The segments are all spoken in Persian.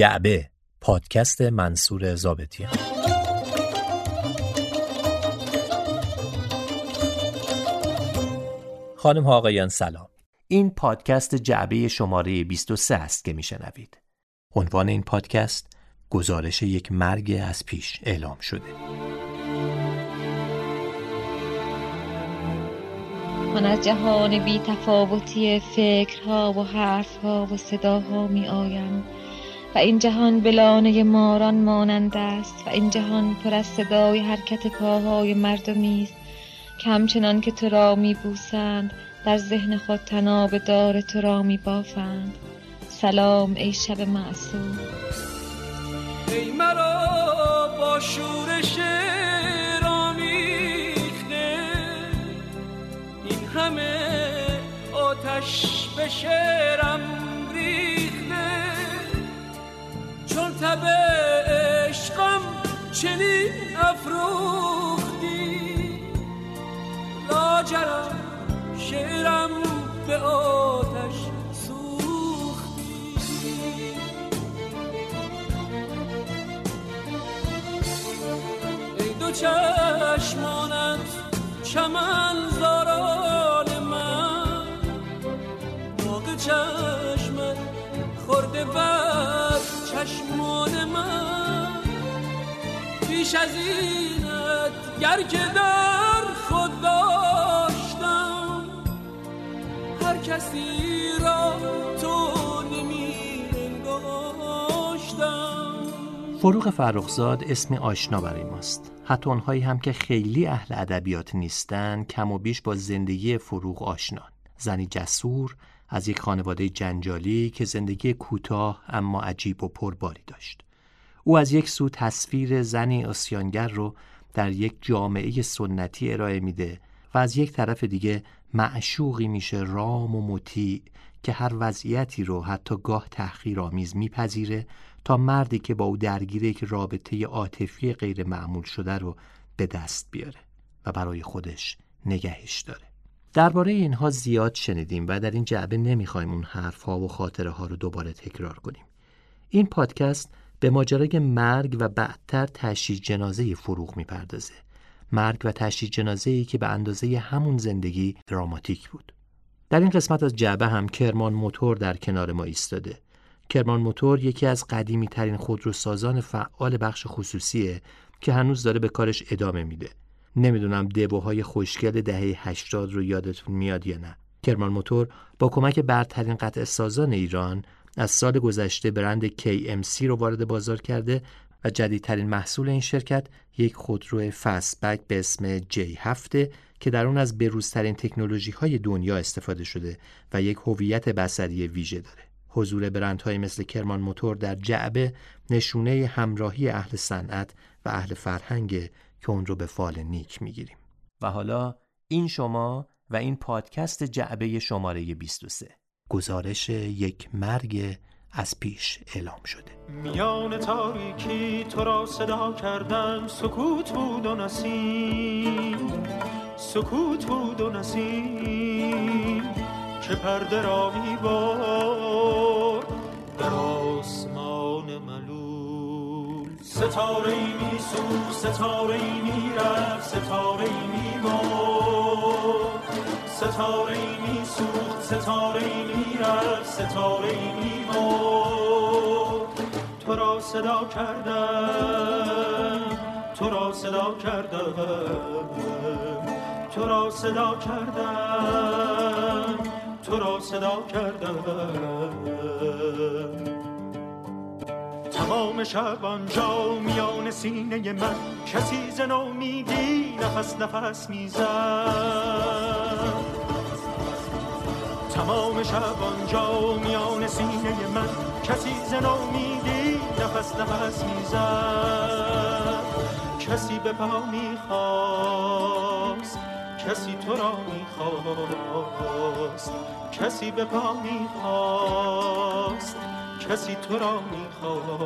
جعبه پادکست منصور زابطی خانم ها آقایان سلام. این پادکست جعبه شماره 23 است که میشنوید. عنوان این پادکست گزارش یک مرگ از پیش اعلام شده. من از جهان بی تفاوتی فکرها و حرفها و صداها می آیم و این جهان بلانه ماران مانند است و این جهان پر از صدای حرکت پاهای مردمی است که همچنان که تو را می بوسند در ذهن خود تناب دار تو را می بافند سلام ای شب معصوم. ای مرا با شورش رامیخته این همه آتش به شعرم چون تب عشقم چنین افروختی. لاجرم شعرم به آتش چشمانت چمن زاران من. موقع چشمت خورده بر چشمان من پیش از اینت گر که در خود داشتم هر کسی را تو فروغ فرخزاد اسم آشنا برای ماست. حتی اونهایی هم که خیلی اهل ادبیات نیستن کم و بیش با زندگی فروغ آشنان. زنی جسور از یک خانواده جنجالی که زندگی کوتاه اما عجیب و پرباری داشت. او از یک سو تصویر زنی آسیانگر رو در یک جامعه سنتی ارائه میده و از یک طرف دیگه معشوقی میشه رام و مطیع که هر وضعیتی رو حتی گاه تحقیرآمیز میپذیره تا مردی که با او درگیره یک رابطه عاطفی غیر معمول شده رو به دست بیاره و برای خودش نگهش داره. درباره اینها زیاد شنیدیم و در این جعبه نمی‌خوایم اون حرفها و خاطره ها رو دوباره تکرار کنیم. این پادکست به ماجرای مرگ و بعدتر تشییع جنازه فروغ می‌پردازه. مرگ و تشییع جنازه ای که به اندازه همون زندگی دراماتیک بود. در این قسمت از جعبه هم کرمان موتور در کنار ما ایستاده. کرمان موتور یکی از قدیمی ترین خودروسازان فعال بخش خصوصیه که هنوز داره به کارش ادامه میده. نمی‌دونم دبوهای خوشگل دهه 80 رو یادتون میاد یا نه. کرمان موتور با کمک برترین قطع سازان ایران از سال گذشته برند KMC رو وارد بازار کرده و جدیدترین محصول این شرکت یک خودرو فستبک به اسم J7 که در اون از بروزترین تکنولوژی های دنیا استفاده شده و یک هویت بصری ویژه داره. حضور برندهایی مثل کرمان موتور در جعبه نشونه همراهی اهل صنعت و اهل فرهنگ که اون رو به فال نیک می‌گیریم. و حالا این شما و این پادکست جعبه شماره 23 گزارش یک مرگ از پیش اعلام شده. میان تاریکی تو را صدا کردم. سکوت بود و نسیم. سکوت بود و نسیم. که پرده را می بار در آسمان ملول ستاره ای می سو ستاره ای می رفت ستاره ای می ستاره ای می سوخت ستاره ای می رفت ستاره ای می تو را صدا کردم تو را صدا کردم. تو را صدا کردم تو را صدا کردم. تمام شب آنجا میان سینه من. کسی زن میگی نفس نفس می‌زد تمام شب آنجا میان سینه من. کسی زن میگی نفس نفس می‌زد کسی به پا می‌خواست کسی تو را می‌خواست. کسی به پا می‌خواست. کسی تو را می‌خواست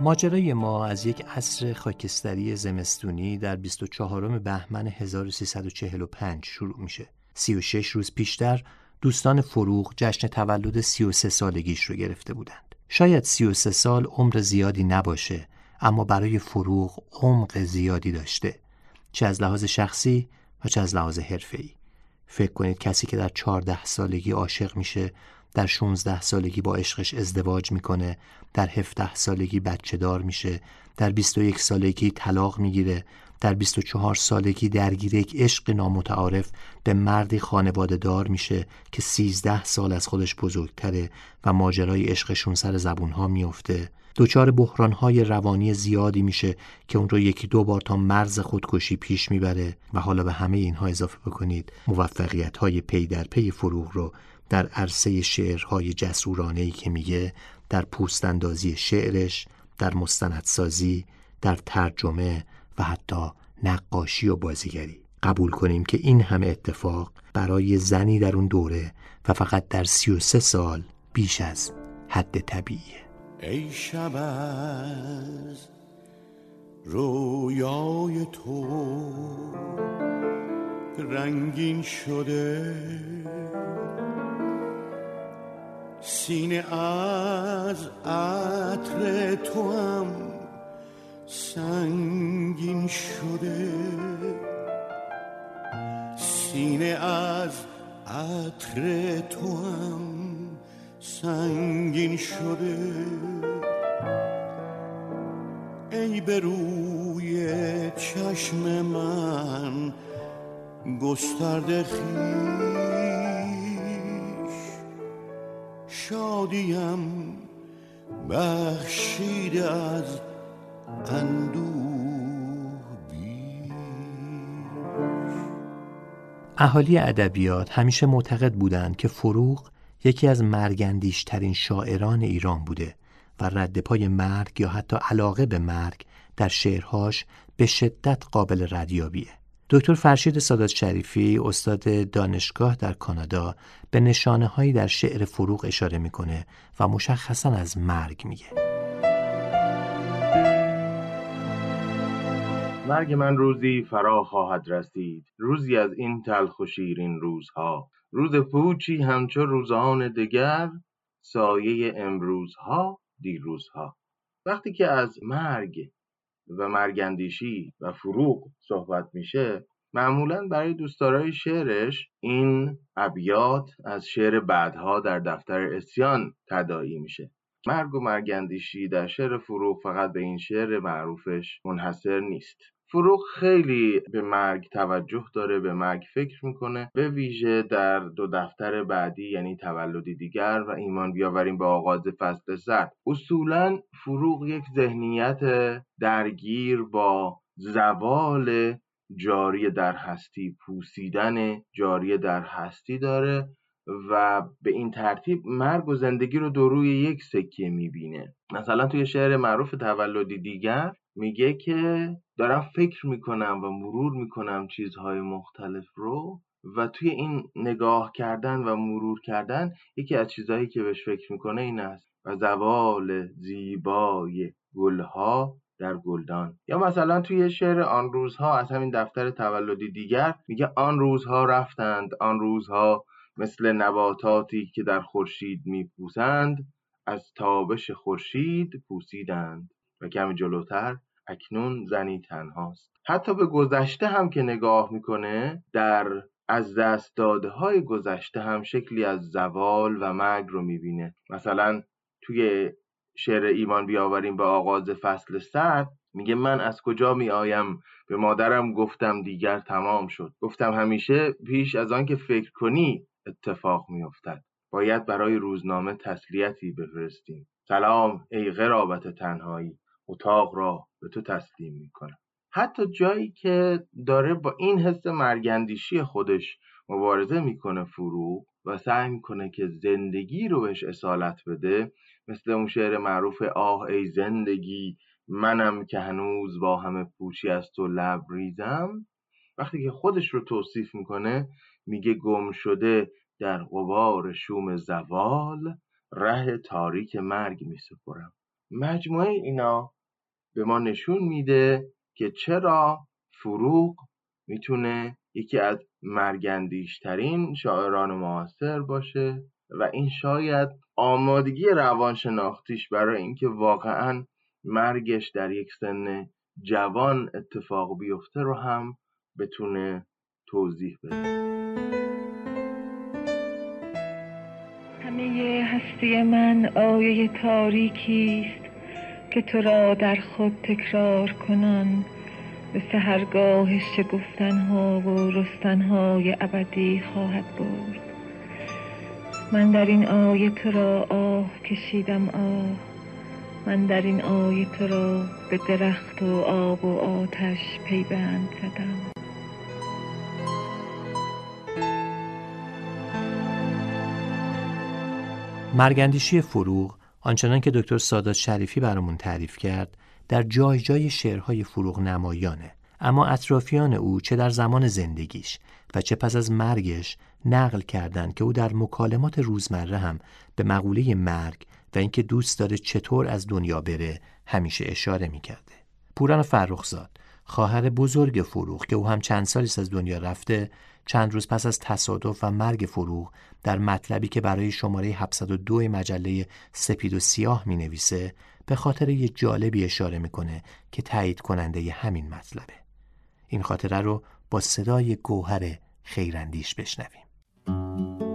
ماجرای ما از یک عصر خاکستری زمستونی در 24 بهمن 1345 شروع میشه 36 روز پیشتر دوستان فروغ جشن تولد 33 سالگیش رو گرفته بودند. شاید 33 سال عمر زیادی نباشه اما برای فروغ عمق زیادی داشته چه از لحاظ شخصی و چه از لحاظ حرفه‌ای. فکر کنید کسی که در 14 سالگی عاشق میشه در 16 سالگی با عشقش ازدواج می‌کنه در 17 سالگی بچه دار میشه در 21 سالگی طلاق می‌گیره در 24 سالگی درگیر یک عشق نامتعارف به مردی خانواده دار میشه که 13 سال از خودش بزرگتره و ماجرای عشقشون سر زبونها میفته دچار بحرانهای روانی زیادی میشه که اون رو یکی دو بار تا مرز خودکشی پیش می‌بره و حالا به همه اینها اضافه بکنید. موفقیت های پی در پی فروغ رو در عرصه شعرهای جسورانه ای که میگه در پوستندازی شعرش در مستندسازی در ترجمه و حتی نقاشی و بازیگری. قبول کنیم که این همه اتفاق برای زنی در اون دوره و فقط در سی و سه سال بیش از حد طبیعیه. ای شب از رویای تو رنگین شده. سینه از عطر تو هم سنگین شده. سینه از عطر تو هم سنگین شده. ای به روی چشم من گسترده خیلی شادیم بخشیده از اندوه اهالی ادبیات همیشه معتقد بودند که فروغ یکی از مرگندیشترین شاعران ایران بوده و رد پای مرگ یا حتی علاقه به مرگ در شعرهاش به شدت قابل ردیابیه. دکتر فرشید سادات شریفی استاد دانشگاه در کانادا به نشانه هایی در شعر فروغ اشاره می‌کنه و مشخصا از مرگ میگه. مرگ من روزی فرا خواهد رسید. روزی از این تلخ و شیرین روزها. روز پوچی همچو روزان دگر سایه امروزها دیروزها. وقتی که از مرگ و مرگندیشی و فروغ صحبت میشه معمولا برای دوستدارای شعرش این ابیات از شعر بعدها در دفتر اسیان تداعی میشه. مرگ و مرگندیشی در شعر فروغ فقط به این شعر معروفش منحصر نیست. فروغ خیلی به مرگ توجه داره به مرگ فکر می‌کنه به ویژه در دو دفتر بعدی یعنی تولدی دیگر و ایمان بیاوریم به آغاز فصل سرد اصولا فروغ یک ذهنیت درگیر با زوال جاری در هستی پوسیدن جاری در هستی داره و به این ترتیب مرگ و زندگی رو دو روی یک سکه می‌بینه. مثلا توی شعر معروف تولدی دیگر میگه که دارم فکر می‌کنم و مرور می‌کنم چیزهای مختلف رو و توی این نگاه کردن و مرور کردن یکی از چیزهایی که بهش فکر می‌کنه این است. و زوال زیبای گلها در گلدان. یا مثلا توی شعر آن روزها از همین دفتر تولدی دیگر میگه آن روزها رفتند آن روزها مثل نباتاتی که در خورشید میپوسند از تابش خورشید پوسیدند. و کمی جلوتر اکنون زنی تنهاست. حتی به گذشته هم که نگاه می‌کنه در از دست داده های گذشته هم شکلی از زوال و مرگ رو می‌بینه. مثلا توی شعر ایمان بیاوریم به آغاز فصل سرد میگه من از کجا می آیم به مادرم گفتم دیگر تمام شد. گفتم همیشه پیش از آن که فکر کنی اتفاق میافتد. باید برای روزنامه تسلیتی بفرستیم. سلام ای غرابت تنهایی. اتاق را به تو تسلیم می‌کنم. حتی جایی که داره با این حس مرگندیشی خودش مبارزه می‌کنه فروغ و سعی می‌کنه که زندگی رو بهش اصالت بده مثل اون شعر معروف آه ای زندگی منم که هنوز با همه پوچی از تو لبریزم وقتی که خودش رو توصیف می‌کنه میگه گم شده در غبار شوم زوال ره تاریک مرگ میسپرم. مجموعه اینا به ما نشون میده که چرا فروغ می‌تونه یکی از مرگندیشترین شاعران معاصر باشه و این شاید آمادگی روانشناختیش برای اینکه واقعا مرگش در یک سن جوان اتفاق بیفته رو هم بتونه توضیح بده. همه هستی من آیه تاریکی است. که تو را در خود تکرار کنان به سهرگاه شگفتنها و رستنهای ابدی خواهد برد. من در این آیه تو را آه کشیدم آه. من در این آیه تو را به درخت و آب و آتش پیبند زدم. مرگندیشی فروغ آنچنان که دکتر سادات شریفی برامون تعریف کرد در جای جای شعرهای فروغ نمایانه اما اطرافیان او چه در زمان زندگیش و چه پس از مرگش نقل کردند که او در مکالمات روزمره هم به مقوله مرگ و اینکه دوست داره چطور از دنیا بره همیشه اشاره می‌کرده. پوران فرخزاد خواهر بزرگ فروغ که او هم چند سالی از دنیا رفته چند روز پس از تصادف و مرگ فروغ در مطلبی که برای شماره 702 مجله سپید و سیاه می نویسه به خاطر یه جالبی اشاره می‌کنه که تایید کننده ی همین مطلبه. این خاطره رو با صدای گوهر خیراندیش بشنویم.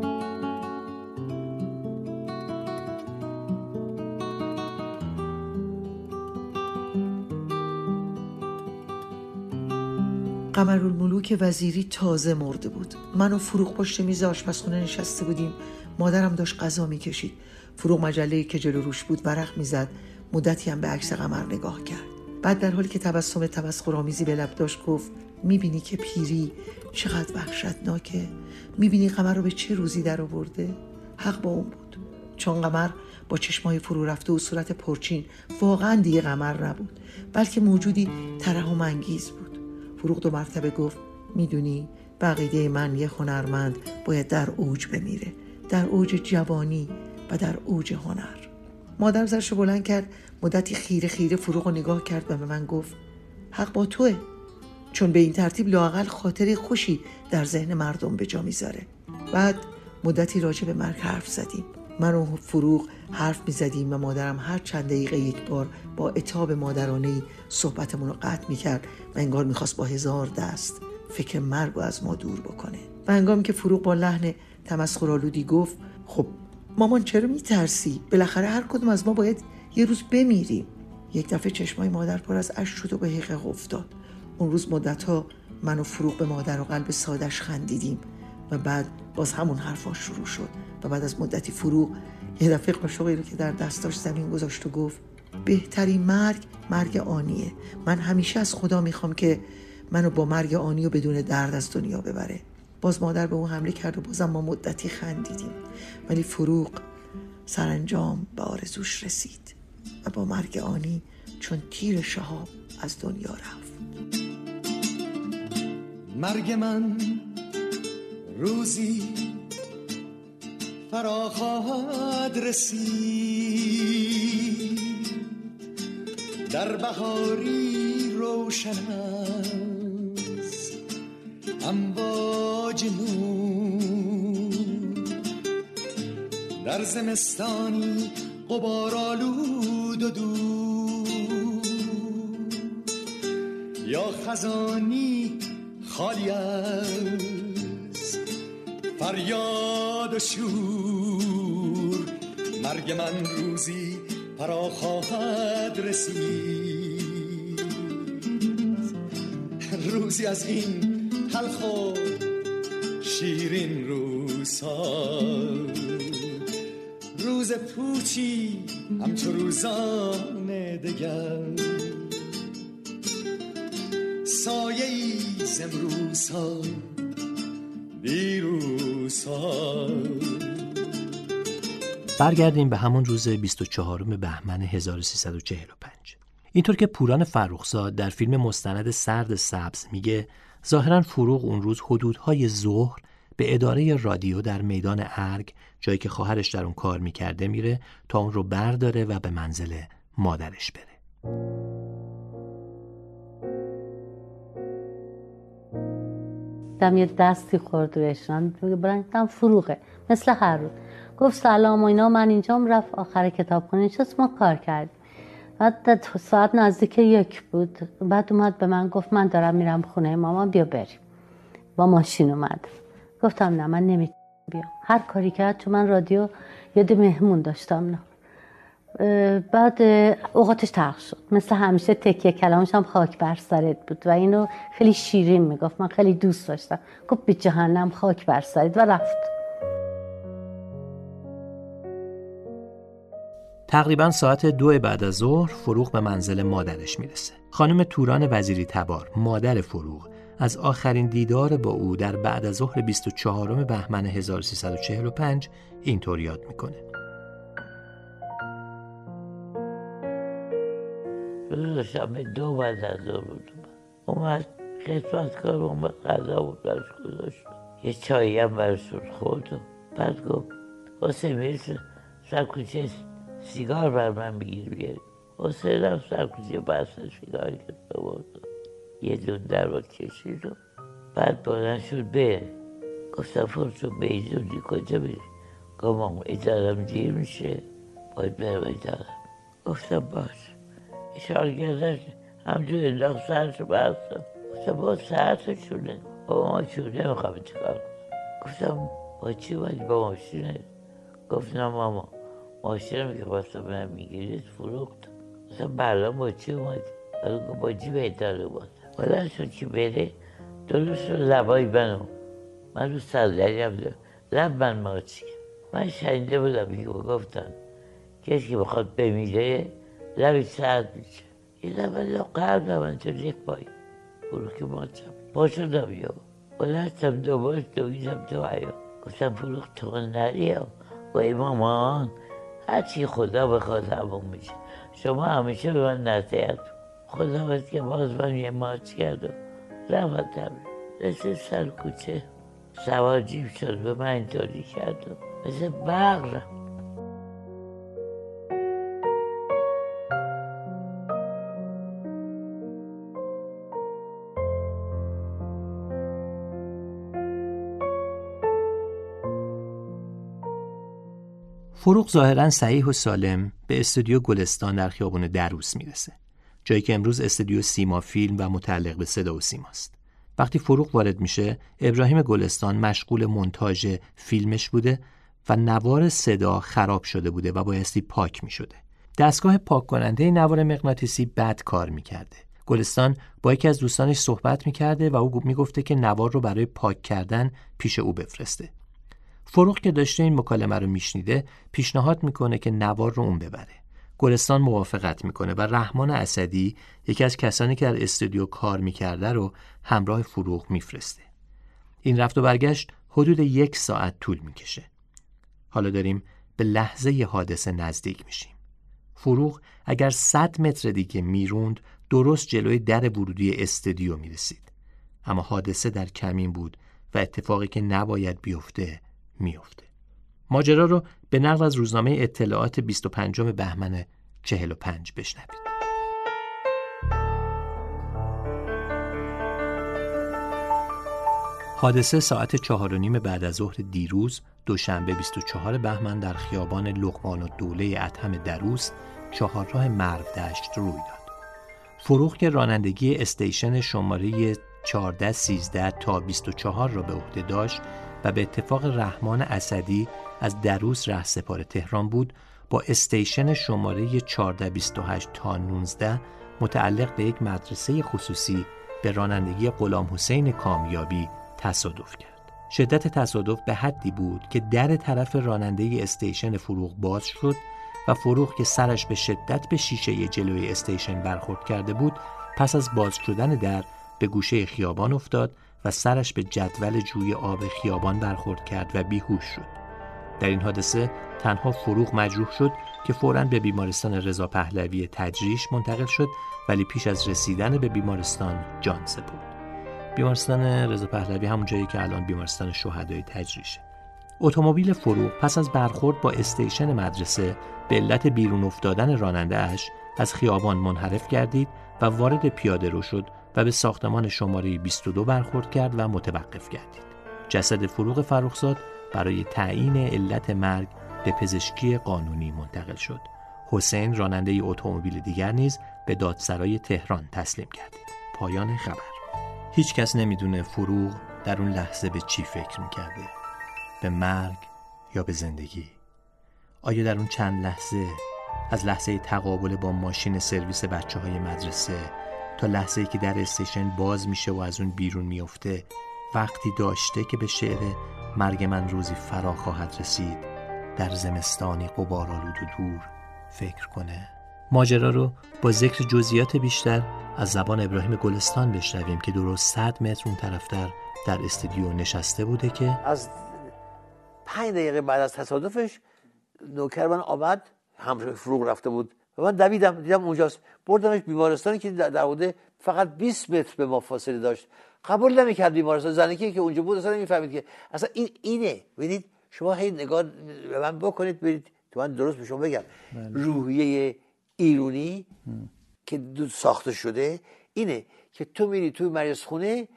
قمرالملوک وزیری تازه مرده بود. من و فروغ پشت میز آشپزخونه نشسته بودیم. مادرم داشت غذا می‌کشید. فروغ مجله که جلو روش بود ورق می‌زد. مدتی هم به عکس قمر نگاه کرد. بعد در حالی که تبسم تمسخرآمیزی به لب داشت گفت می‌بینی که پیری چقدر وحشتناکه می‌بینی قمر رو به چه روزی در آورده؟ حق با اون بود. چون قمر با چشمای فرو رفته و صورت پرچین واقعا دیگه قمر نبود بلکه موجودی ترحم انگیز بود. فروغ دو مرتبه گفت می‌دونی بقیده من یه هنرمند باید در اوج بمیره در اوج جوانی و در اوج هنر. مادر سرشو بلند کرد مدتی خیره خیره فروغ رو نگاه کرد و به من گفت حق با توه چون به این ترتیب لاقل خاطر خوشی در ذهن مردم به جا می‌ذاره. بعد مدتی راجع به مرگ حرف زدیم. من و فروغ حرف می زدیم و مادرم هر چند دقیقه یک بار با اتاب مادرانه صحبتمون رو قطع می کرد و انگار می‌خواست با هزار دست فکر مرگ از ما دور بکنه. و انگام که فروغ با لحن تمسخرآلودی گفت خب مامان چرا میترسی؟ بالاخره هر کدوم از ما باید یه روز بمیریم. یک دفعه چشمای مادر پر از اشک شد و به حقیقه افتاد. اون روز مدت ها من و فروغ به مادر و قلب سادش خندیدیم و بعد باز همون حرفا شروع شد و بعد از مدتی فروغ یه دفعه قاشقی رو که در دستاش زمین گذاشت و گفت بهترین مرگ مرگ آنیه. من همیشه از خدا می‌خوام که منو با مرگ آنی و بدون درد از دنیا ببره. باز مادر به اون حمله کرد و بازم ما مدتی خندیدیم. ولی فروغ سرانجام به آرزوش رسید و با مرگ آنی چون تیر شهاب از دنیا رفت. مرگ من روزی فرا خواهد رسید. در بهاری روشن است. امواج در زمستانی قبار آلود و دور. یا خزانی خالی از فریاد و شور. مرگ من روزی فرا خواهد رسید. روزی از این تلخ و شیرین روزها. روز پوچی همچو روزان دگر. سایه ای زمروز ها دیروز برگردیم به همون روز 24 بهمن 1345 اینطور که پوران فرخزاد در فیلم مستند سرد سبز میگه ظاهرا فروغ اون روز حدودهای ظهر به اداره رادیو در میدان ارگ جایی که خواهرش در اون کار می‌کرده میره تا اون رو برداره و به منزل مادرش بره. دیدم یه دستی خورد روش برنگتم فروغه. مثل هر روز. گفت سلام و اینا. من اینجام رفت آخر کتاب خونه نشست. ما کار کردیم. بعد ساعت نزدیک یک بود. بعد اومد به من گفت من دارم میرم خونه مامان بیا بریم. با ماشین اومد. گفتم نه من نمی‌تونم بیام. هر کاری کرد چون من رادیو یاد مهمون داشتم. نه بعد اوقاتش تلخ شد. مثل همیشه تکیه کلامش هم خاک بر سرت بود و اینو خیلی شیرین می‌گفت. من خیلی دوست داشتم. گفت به جهنم خاک بر سرت و رفت. تقریبا ساعت دو بعد از ظهر فروغ به منزل مادرش می‌رسه. خانم توران وزیری تبار مادر فروغ از آخرین دیدار با او در بعد از ظهر 24 بهمن 1345 اینطور یاد می‌کنه. روز دو بعد از ظهر بود. اومد خدمت کار اومد غذا بود برش گذاشت. یه چایی هم برش خورد و بعد گفت واسه می‌رسه سر کوچه سیگار بر من بگیر بیاری. حسین هم سر کوچه بحث سیگاری که بورد یه دون در رو کشید و بعد بلند شد بره گفتم فرسو به ایزونی کجا بری گفتم ادارم دیر میشه. باید برم ادارم. گفتم باش. اشار گردش همجور انداخت سرشو بستم گفتم با ساعتشونه با ما چونه می‌خوام چکار گفتم با چی باید با ماشینه گفت نه ماما ماشینم که واسه من می‌گیرید فروخت. مثلا برام با چی اومدی؟ با چی بهتر بود بلند شد که بره درست رو لبای منو من رو صندلیم لب من ماچی من شنیده بودم که گفتن. کسی که بخواد بمیره لبی سرد میشه. یه قرد من تو یک پای فروخ که ماچم پا شدم یا بلندتم دوباره دویدم تو عیا گفتم فروخ تو نری و ای مامان هرچی خدا بخواد همون میشه. شما همیشه به من نصیحت خدا باید که باز من یه ماچ کرد و رفتم مثل سر کوچه سوار جیب شد به من اینطوری کرد و مثل برق فروغ ظاهرا صحیح و سالم به استودیو گلستان در خیابون دروس می‌رسه جایی که امروز استودیو سیما فیلم و متعلق به صدا و سیماست وقتی فروغ وارد میشه ابراهیم گلستان مشغول منتاج فیلمش بوده و نوار صدا خراب شده بوده و بایستی پاک می‌شده. دستگاه پاک کننده نوار مغناطیسی بد کار می‌کرده. گلستان با یکی از دوستانش صحبت می‌کرده و او می‌گفته که نوار رو برای پاک کردن پیش او بفرسته. فروغ که داشته این مکالمه رو میشنیده پیشنهاد می‌کنه که نوار رو اون ببره. گلستان موافقت می‌کنه و رحمان اسدی یکی از کسانی که در استودیو کار می‌کرده رو همراه فروغ میفرسته. این رفت و برگشت حدود یک ساعت طول می‌کشه. حالا داریم به لحظه حادثه نزدیک میشیم. فروغ اگر 100 متر دیگه می‌روند درست جلوی در ورودی استودیو می‌رسید. اما حادثه در کمین بود و اتفاقی که نباید بیفته میفته ماجرا رو به نقل از روزنامه اطلاعات 25 بهمن 45 بشنوید حادثه ساعت چهار و نیم بعد از ظهر دیروز دوشنبه 24 بهمن در خیابان لقمان و دوله اتهم دروس چهارراه مرو دشت روی داد. فروغ که رانندگی استیشن شماره 1413 تا 24 را به عهده داشت و به اتفاق رحمان اسدی از دروس سپار تهران بود با استیشن شماره 1428 تا 19 متعلق به یک مدرسه خصوصی به رانندگی غلام حسین کامیابی تصادف کرد. شدت تصادف به حدی بود که در طرف راننده استیشن فروغ باز شد و فروغ که سرش به شدت به شیشه جلوی استیشن برخورد کرده بود پس از باز شدن در به گوشه خیابان افتاد و سرش به جدول جوی آب خیابان برخورد کرد و بیهوش شد. در این حادثه تنها فروغ مجروح شد که فوراً به بیمارستان رضا پهلوی تجریش منتقل شد ولی پیش از رسیدن به بیمارستان جان سپرد. بیمارستان رضا پهلوی همون جایی که الان بیمارستان شهدای تجریشه. اتومبیل فروغ پس از برخورد با استیشن مدرسه به علت بیرون افتادن راننده اش از خیابان منحرف گردید و وارد پیاده رو شد و به ساختمان شماره 22 برخورد کرد و متوقف گردید. جسد فروغ فرخزاد برای تعیین علت مرگ به پزشکی قانونی منتقل شد. حسین راننده اتومبیل دیگر نیز به دادسرای تهران تسلیم گردید. پایان خبر. هیچ کس نمی‌دونه فروغ در اون لحظه به چی فکر می‌کرده. به مرگ یا به زندگی. آیا در اون چند لحظه از لحظه تقابل با ماشین سرویس بچه های مدرسه تا لحظه که در استیشن باز میشه و از اون بیرون میفته وقتی داشته که به شعر مرگ من روزی فرا خواهد رسید در زمستانی قبارالود و دور فکر کنه. ماجرا رو با ذکر جزئیات بیشتر از زبان ابراهیم گلستان بشنویم که درست 100 متر اون طرفتر در استودیو نشسته بوده که از پنج دقیقه بعد از تصادفش نوکر من آمد همراه فروغ رفته بود. و من دویدم دیدم اونجاست. بردمش بیمارستانی که در حدود فقط 20 متر به ما فاصله داشت. قبول نمی‌کرد بیمارستان. زنکی که اونجا بود اصلا نمی‌فهمید که اصلا این اینه. ببینید شما هی نگاه به من بکنید برید تو من درست به شما بگم. روحیه ایرونی که ساخته شده اینه که تو میری توی مریض خونه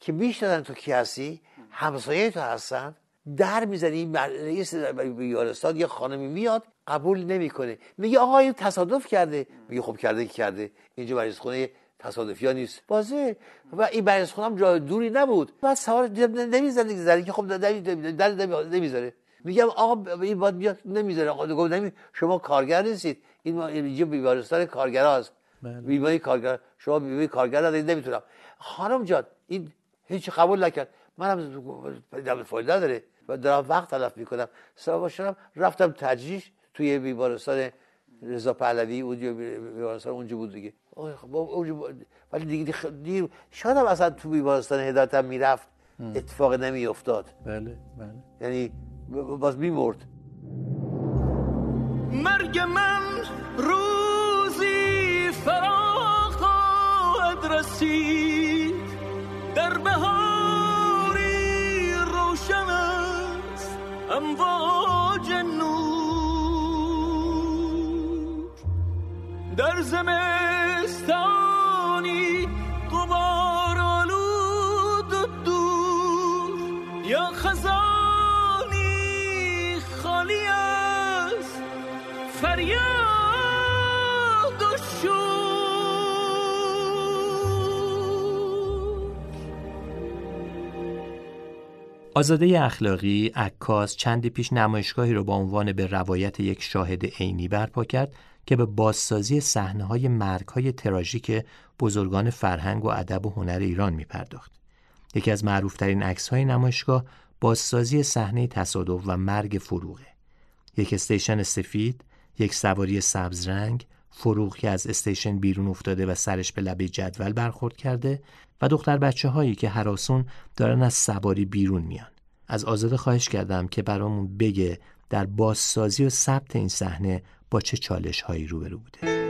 که می‌شناسن تو کی هستی همسایه تو هستن در می‌زنی رئیس بیمارستان یه خانمی میاد قبول نمی‌کنه. میگه آقا این تصادف کرده. میگه خب کرده که کرده. اینجا مریض خونه تصادفی ها نیست. بازه. و این مریض خونه هم جای دوری نبود. بعد سوار نمی‌زنه زنی که خب در- در در نمی‌ذاره. میگم آقا این باید بیاد نمی‌ذاره. آقا گفت نمی شما کارگر نیستید. این ما اینجا بیمارستان کارگراست بیماری کارگر شما بیماری کارگر ندارید. نمی‌تونم. خانم جان این هیچ قبول نکرد. منم دم فایده نداره. و دارم وقت تلف می‌کنم. سبب شدم رفتم تجریش. توی بیمارستان رضا پهلوی اونجا بیمارستان اونجا بود دیگه. خب اونجا بود. ولی دیگه دیگه دیر شاید هم اصلا تو بیمارستان هدایتم می‌رفت اتفاق نمیافتاد. بله بله. یعنی باز میمرد. مرگ من روزی فرا خواهد رسید. در بهاری روشن است امواج در زمستانی غبار آلود دور. یا خزانی خالی است فریاد و شور. آزاده اخلاقی عکاس چندی پیش نمایشگاهی رو با عنوان به روایت یک شاهد عینی برپا کرد که به بازسازی صحنه های مرگ های تراژیک بزرگان فرهنگ و ادب و هنر ایران می پرداخت. یکی از معروفترین عکس های نمایشگاه بازسازی صحنه تصادف و مرگ فروغه. یک استیشن سفید، یک سواری سبز رنگ، فروغ که از استیشن بیرون افتاده و سرش به لبه جدول برخورد کرده و دختر بچه هایی که هراسون دارن از سواری بیرون میان. از آزاده خواهش کردم که برامون بگه در بازسازی و ثبت این صحنه با چه چالش هایی روبرو بوده.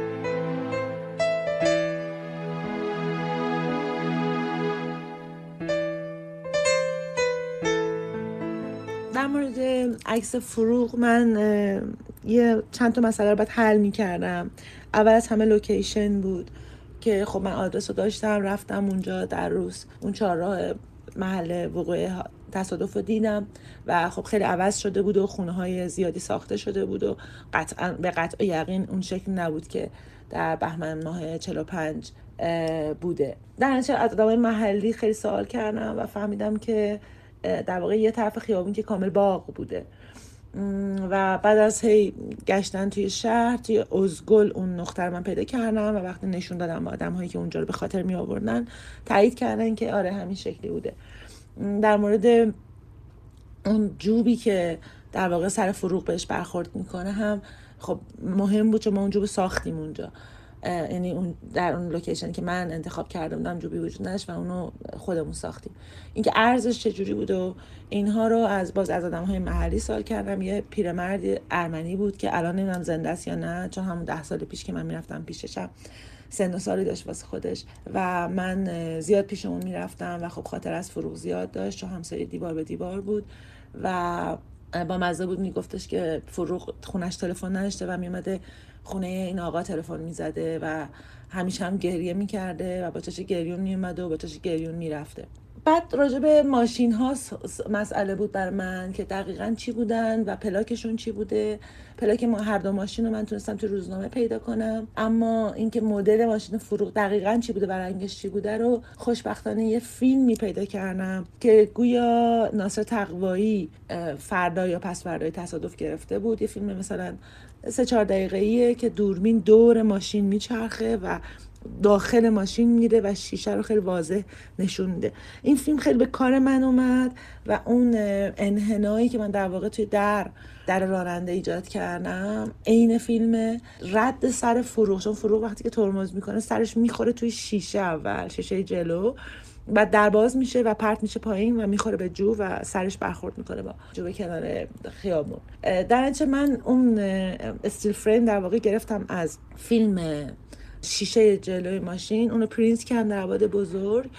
عکس فروغ من یه چند تا مسئله رو باید حل می کردم اول از همه لوکیشن بود که خب من آدرس رو داشتم رفتم اونجا در روز اون چهارراه محل وقوع تصادف رو دیدم و خب خیلی عوض شده بود و خونه های زیادی ساخته شده بود و قطعا به قطع یقین اون شکل نبود که در بهمن ماه 45 اه، بوده. در نتیجه از آدمای محلی خیلی سوال کردم و فهمیدم که در واقع یه طرف خیابون که کامل باغ بوده. و بعد از هی گشتن توی شهر توی ازگل اون نقطه من پیدا کردم و وقتی نشون دادم به آدم هایی که اونجا رو به خاطر می آوردن تایید کردن که آره همین شکلی بوده. در مورد اون جوبی که در واقع سر فروغ بهش برخورد می‌کنه هم خب مهم بود چون ما اون جوب ساختیم اونجا. یعنی اون در اون لوکیشن که من انتخاب کرده بودم جوبی وجود نداشت و اونو خودمون ساختیم. اینکه ارزش چجوری بود و اینها رو از باز از آدم های محلی سوال کردم. یه پیرمرد ارمنی بود که الان نمی‌دونم زنده است یا نه چون همون ده سال پیش که من می‌رفتم پیششم سن و سالی داشت واسه خودش و من زیاد پیش اون می‌رفتم و خب خاطر از فروغ زیاد داشت. چون همسایه دیوار به دیوار بود و با مزه بود میگفتش که فروغ خونش تلفن نداشته و میومده خونه این آقا تلفن می‌زده و همیشه هم گریه می‌کرده و با چش گریون میومده و با چش گریون می‌رفته. بعد راجع به ماشین ها مسئله بود بر من که دقیقا چی بودن و پلاکشون چی بوده. پلاک ما هر دو ماشین رو من تونستم تو روزنامه پیدا کنم. اما اینکه مدل ماشین فروغ دقیقا چی بوده و رنگش چی بوده رو خوشبختانه یه فیلمی پیدا کردم که گویا ناصر تقوایی فردا یا پس فردای تصادف گرفته بود. یه فیلم مثلا سه چهار دقیقه که دوربین دور ماشین میچرخه و داخل ماشین میره و شیشه رو خیلی واضح نشون میده. این فیلم خیلی به کار من اومد و اون انحنایی که من در واقع توی در در راننده ایجاد کردم عین فیلم رد سر فروغ. چون فروغ وقتی که ترمز می‌کنه سرش می‌خوره توی شیشه اول شیشه جلو. بعد در باز میشه و پرت میشه پایین و می‌خوره به جو و سرش برخورد می‌کنه با جو کنار خیابون. در من اون استیل فریم در واقع گرفتم از فیلم شیشه جلوی ماشین. اونو پرینت کردم در بزرگ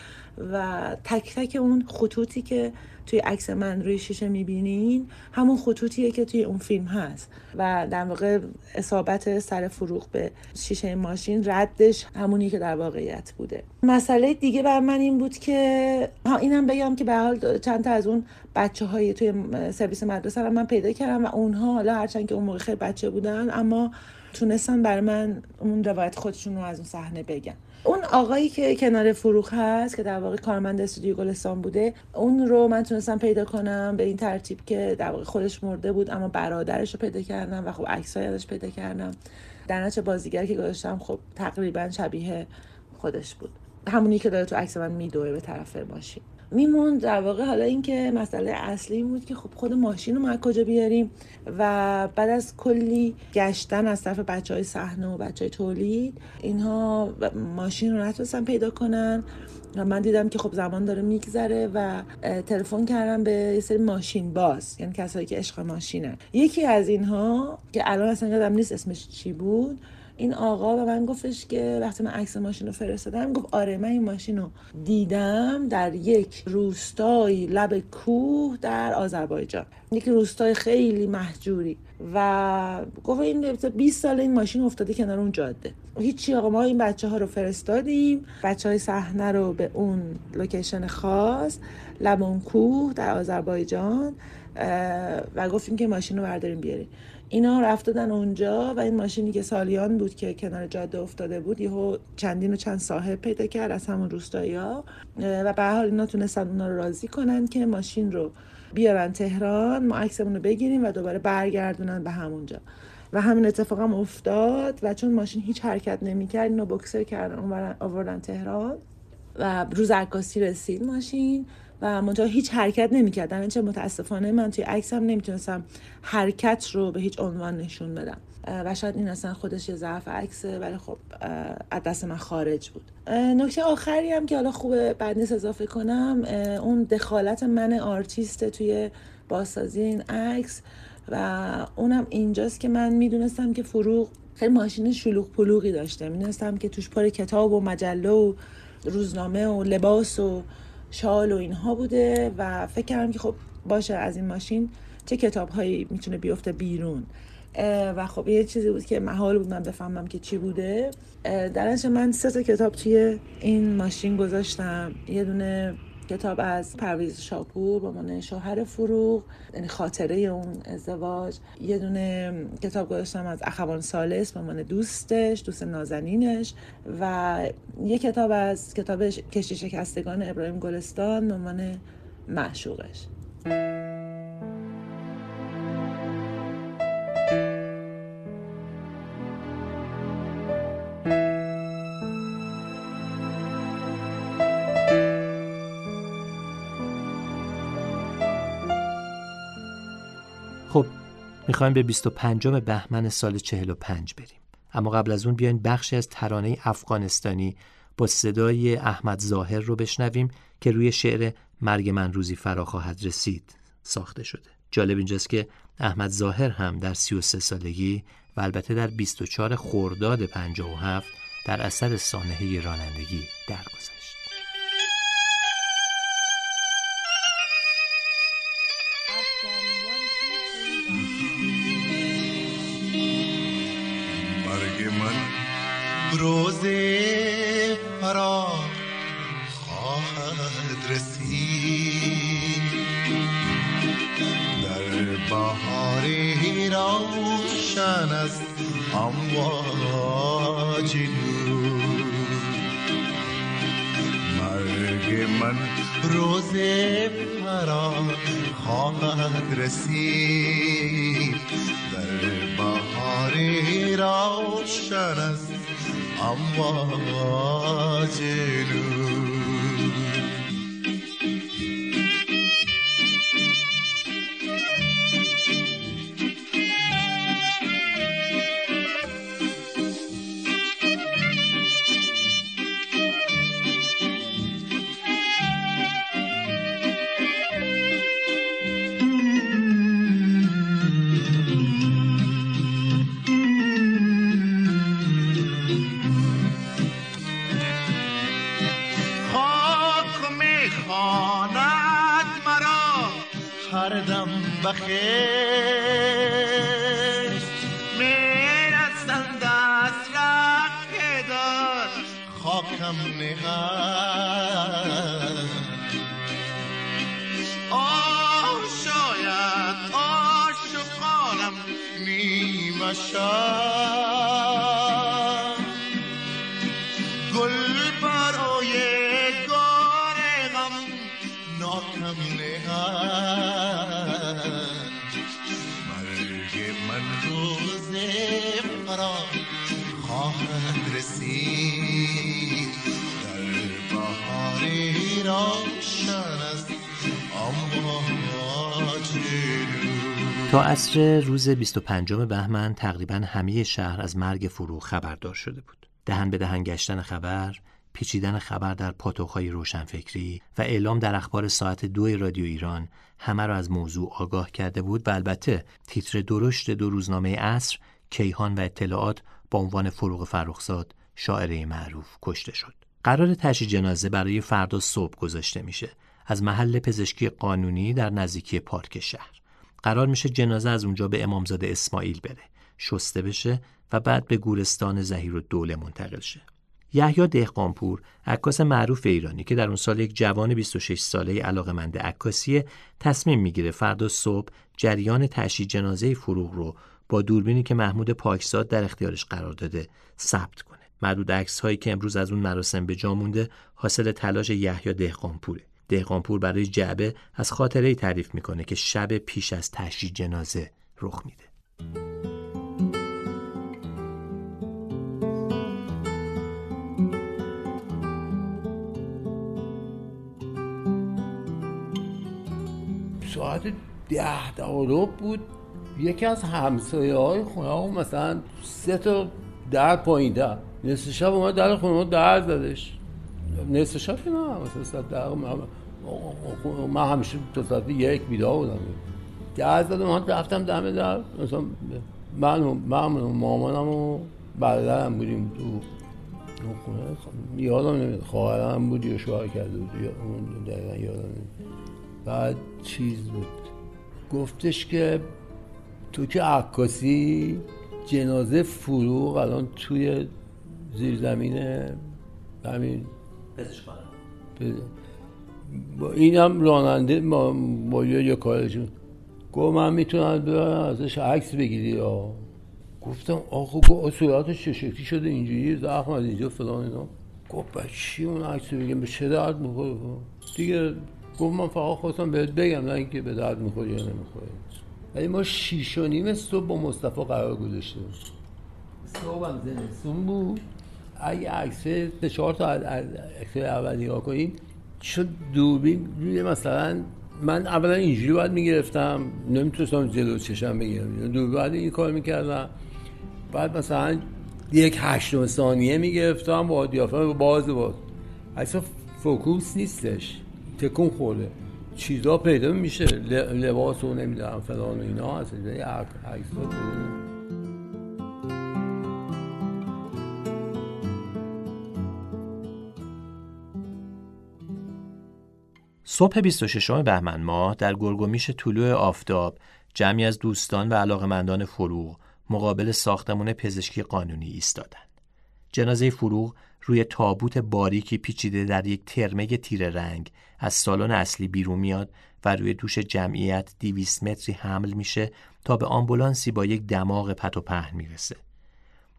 و تک تک اون خطوطی که توی عکس من روی شیشه می‌بینین همون خطوطیه که توی اون فیلم هست. و در واقع اصابت سر فروغ به شیشه ماشین ردش همونی که در واقعیت بوده. مسئله دیگه بر من این بود که ها اینم بگم که به حال چند تا از اون بچه های توی سرویس مدرسه رو من پیدا کردم و اونها حالا هرچند که اون موقع خیلی بچه بودن اما تونستن بر من اون روایت خودشون رو از اون صحنه بگن. اون آقایی که کنار فروخ هست که در واقع کارمند استودیو گلستان بوده اون رو من تونستم پیدا کنم به این ترتیب که در واقع خودش مرده بود اما برادرش رو پیدا کردم و خب عکسای ازش پیدا کردم. در نتیجه بازیگر که گذاشتم خب تقریبا شبیه خودش بود. همونی که داره تو عکس من میدوه به طرف ماشین. میمون در واقع حالا اینکه مسئله اصلی بود که خب خود ماشین رو ما کجا بیاریم و بعد از کلی گشتن از طرف بچه های صحنه و بچه های تولید اینها ماشین رو نتونستن پیدا کنن. و من دیدم که خب زمان داره میگذره و تلفن کردم به یه سری ماشین باز یعنی کسایی که عشق ماشینن. یکی از اینها که الان اصلا یادم نیست اسمش چی بود این آقا به من گفتش که وقتی من عکس ماشین رو فرستادم گفت آره من این ماشین رو دیدم در یک روستای لب کوه در آذربایجان. یک روستای خیلی محجوری. و گفت این 20 سال این ماشین افتاده کنار اون جاده. هیچی آقا ما این بچه ها رو فرستادیم. بچه های صحنه رو به اون لوکیشن خاص لب اون کوه در آذربایجان و گفتیم که ماشین رو برداریم بیاریم. اینا رفتادن اونجا و این ماشینی که سالیان بود که کنار جاده افتاده بود یهو چندین و چند صاحب پیدا کرد از همون روستایی و به حال اینا تونستن اونا رو راضی کنن که ماشین رو بیارن تهران ما عکسمون رو بگیریم و دوباره برگردونن به همونجا و همین اتفاق هم افتاد و چون ماشین هیچ حرکت نمی‌کرد اینو بکسل کردن آوردن تهران و روز عکاسی رسید ماشین. و منتها هیچ حرکت نمی‌کرد که متاسفانه من توی عکسم نمی‌تونستم حرکت رو به هیچ عنوان نشون بدم. و شاید این اصلا خودش یه ضعف عکسه ولی خب از دست من خارج بود. نکته آخری هم که حالا خوبه بد نیست اضافه کنم اون دخالت من آرتیست توی بازسازی این عکس و اونم اینجاست که من می‌دونستم که فروغ خیلی ماشین شلوغ پلوغی داشته. می‌دونستم که توش پر کتاب و مجله و روزنامه و لباس و شال و اینها بوده و فکر کردم که خب باشه از این ماشین چه کتاب هایی می‌تونه بیفته بیرون. و خب یه چیزی بود که محال بود من بفهمم که چی بوده. درنش من سه تا کتاب توی این ماشین گذاشتم. یه دونه کتاب از پرویز شاپور با من شوهر فروغ یعنی خاطره اون ازدواج. یه دونه کتاب گذاشتم از اخوان سالس با من دوستش دوست نازنینش. و یه کتاب از کتاب کشتی شکستگان ابراهیم گلستان به عنوان معشوقش. می‌خوایم به 25 بهمن سال 45 بریم. اما قبل از اون بیاین بخشی از ترانه افغانستانی با صدای احمد ظاهر رو بشنویم که روی شعر مرگ من روزی فرا خواهد رسید ساخته شده. جالب اینجاست که احمد ظاهر هم در 33 سالگی و البته در 24 خرداد 57 در اثر سانحه رانندگی درگذشت. روز فرا خواهد رسید. در بهاری روشن است امواج مرگ من روز فرا خواهد رسید. در بهاری روشن است امواج نور بخشت می‌رسند از ره دار خاکم نهد آه شاید عاشقانم نیمه شد تا عصر روز 25 بهمن تقریبا همه شهر از مرگ فروغ خبردار شده بود. دهن به دهن گشتن خبر، پیچیدن خبر در پاتوخهای روشنفکری و اعلام در اخبار ساعت دو رادیو ایران همه را از موضوع آگاه کرده بود و البته تیتر درشت دو روزنامه عصر کیهان و اطلاعات با عنوان فروغ فرخزاد شاعره معروف کشته شد. قرار تشییع جنازه برای فردا صبح گذاشته میشه از محل پزشکی قانونی در نزدیکی پارک شهر. قرار میشه جنازه از اونجا به امامزاده اسماعیل بره شسته بشه و بعد به گورستان زهیر و دوله منتقل شه. یحیی دهقانپور عکاس معروف ایرانی که در اون سال یک جوان 26 ساله علاقمند عکاسی تصمیم می‌گیره فردا صبح جریان تشییع جنازه فروغ رو با دوربینی که محمود پاکزاد در اختیارش قرار داده ثبت کنه. معدود عکس هایی که امروز از اون مراسم به جا مونده حاصل تلاش یحیی دهقانپوره. دهقانپور برای جعبه از خاطره تعریف می‌کنه که شب پیش از تشییع جنازه رخ میده. ساعت ده دقیقه بود. یکی از همسایه های خونه مثلا سه تا در پایین در نصف شب اومد در خونه در زدش. نصف شب نه مثلا ساعت در من, همیشه تا ساعت یک بیدار بودم. در زدم من رفتم دم در مثلا من و من و مامانم و برادرم بودیم تو خونه. یادم نمیاد خواهرم بود یا شوهر کرده بود اون دقیقا یادم نمیاد. بعد چیز بود. گفتش که تو که عکاسی جنازه فروغ الان توی زیرزمین همین با اینم راننده با, با یه کارشون. گفت من می‌تونم برم ازش عکس بگیری یا گفتم آخه گفت صورتش چه شکلی شده؟ اینجوری زخم از اینجا فلان اینا. گفت با چی اون عکس بگیم به چه درد می‌خوره؟ دیگه گفت من فقط خواستم بهت بگم نه اینکه به درد می‌خوری یا نمی‌خوری ولی ما شیش و نیم صبح با مصطفی قرار گذاشته صبح هم زمستون بود. اگه عکس به چهار تا عکس اول نگاه کنیم شد دوربین روی مثلا من اولا اینجوری باید می‌گرفتم نمی‌تونستم جلو چشم بگیرم. دوربین باید این کار می‌کردم. بعد مثلا یک هشتم ثانیه می‌گرفتم با دیافرام باز باز. اصلا فوکوس نیستش. تکون خورده. چیزا پیدا میشه. لباس و نمی‌دونم فلان و اینا. هست صبح 26 بهمن ماه در گرگومیش طلوع آفتاب جمعی از دوستان و علاقمندان فروغ مقابل ساختمون پزشکی قانونی ایستادن. جنازه فروغ روی تابوت باریکی پیچیده در یک ترمه تیره رنگ از سالن اصلی بیرون میاد و روی دوش جمعیت 200 متری حمل میشه تا به آمبولانسی با یک دماغ پت و پهن می‌رسه.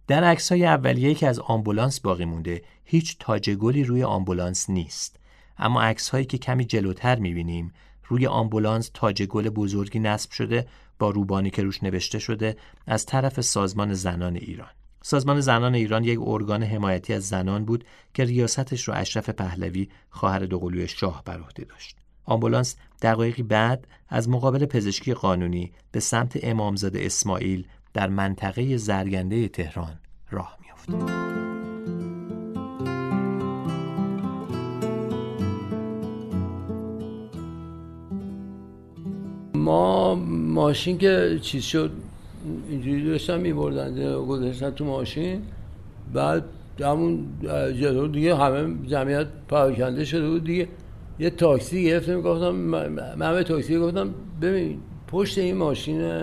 در عکس‌های اولیه که از آمبولانس باقی مونده هیچ تاج گلی روی آمبولانس نیست اما عکس‌هایی که کمی جلوتر می‌بینیم روی آمبولانس تاج گل بزرگی نصب شده با روبانی که روش نوشته شده از طرف سازمان زنان ایران سازمان زنان ایران یک ارگان حمایتی از زنان بود که ریاستش رو اشرف پهلوی خواهر دوقلوی شاه بر عهده داشت آمبولانس دقایقی بعد از مقابل پزشکی قانونی به سمت امامزاده اسماعیل در منطقه زرگنده تهران راه میافته. ما ماشین که چیز شد اینجوری داشتن میبردن گذاشتن تو ماشین. بعد همون جلو دیگه همه جمعیت پراکنده شده بود دیگه. یه تاکسی گرفتم گفتم من به تاکسی گفتم ببین پشت این ماشین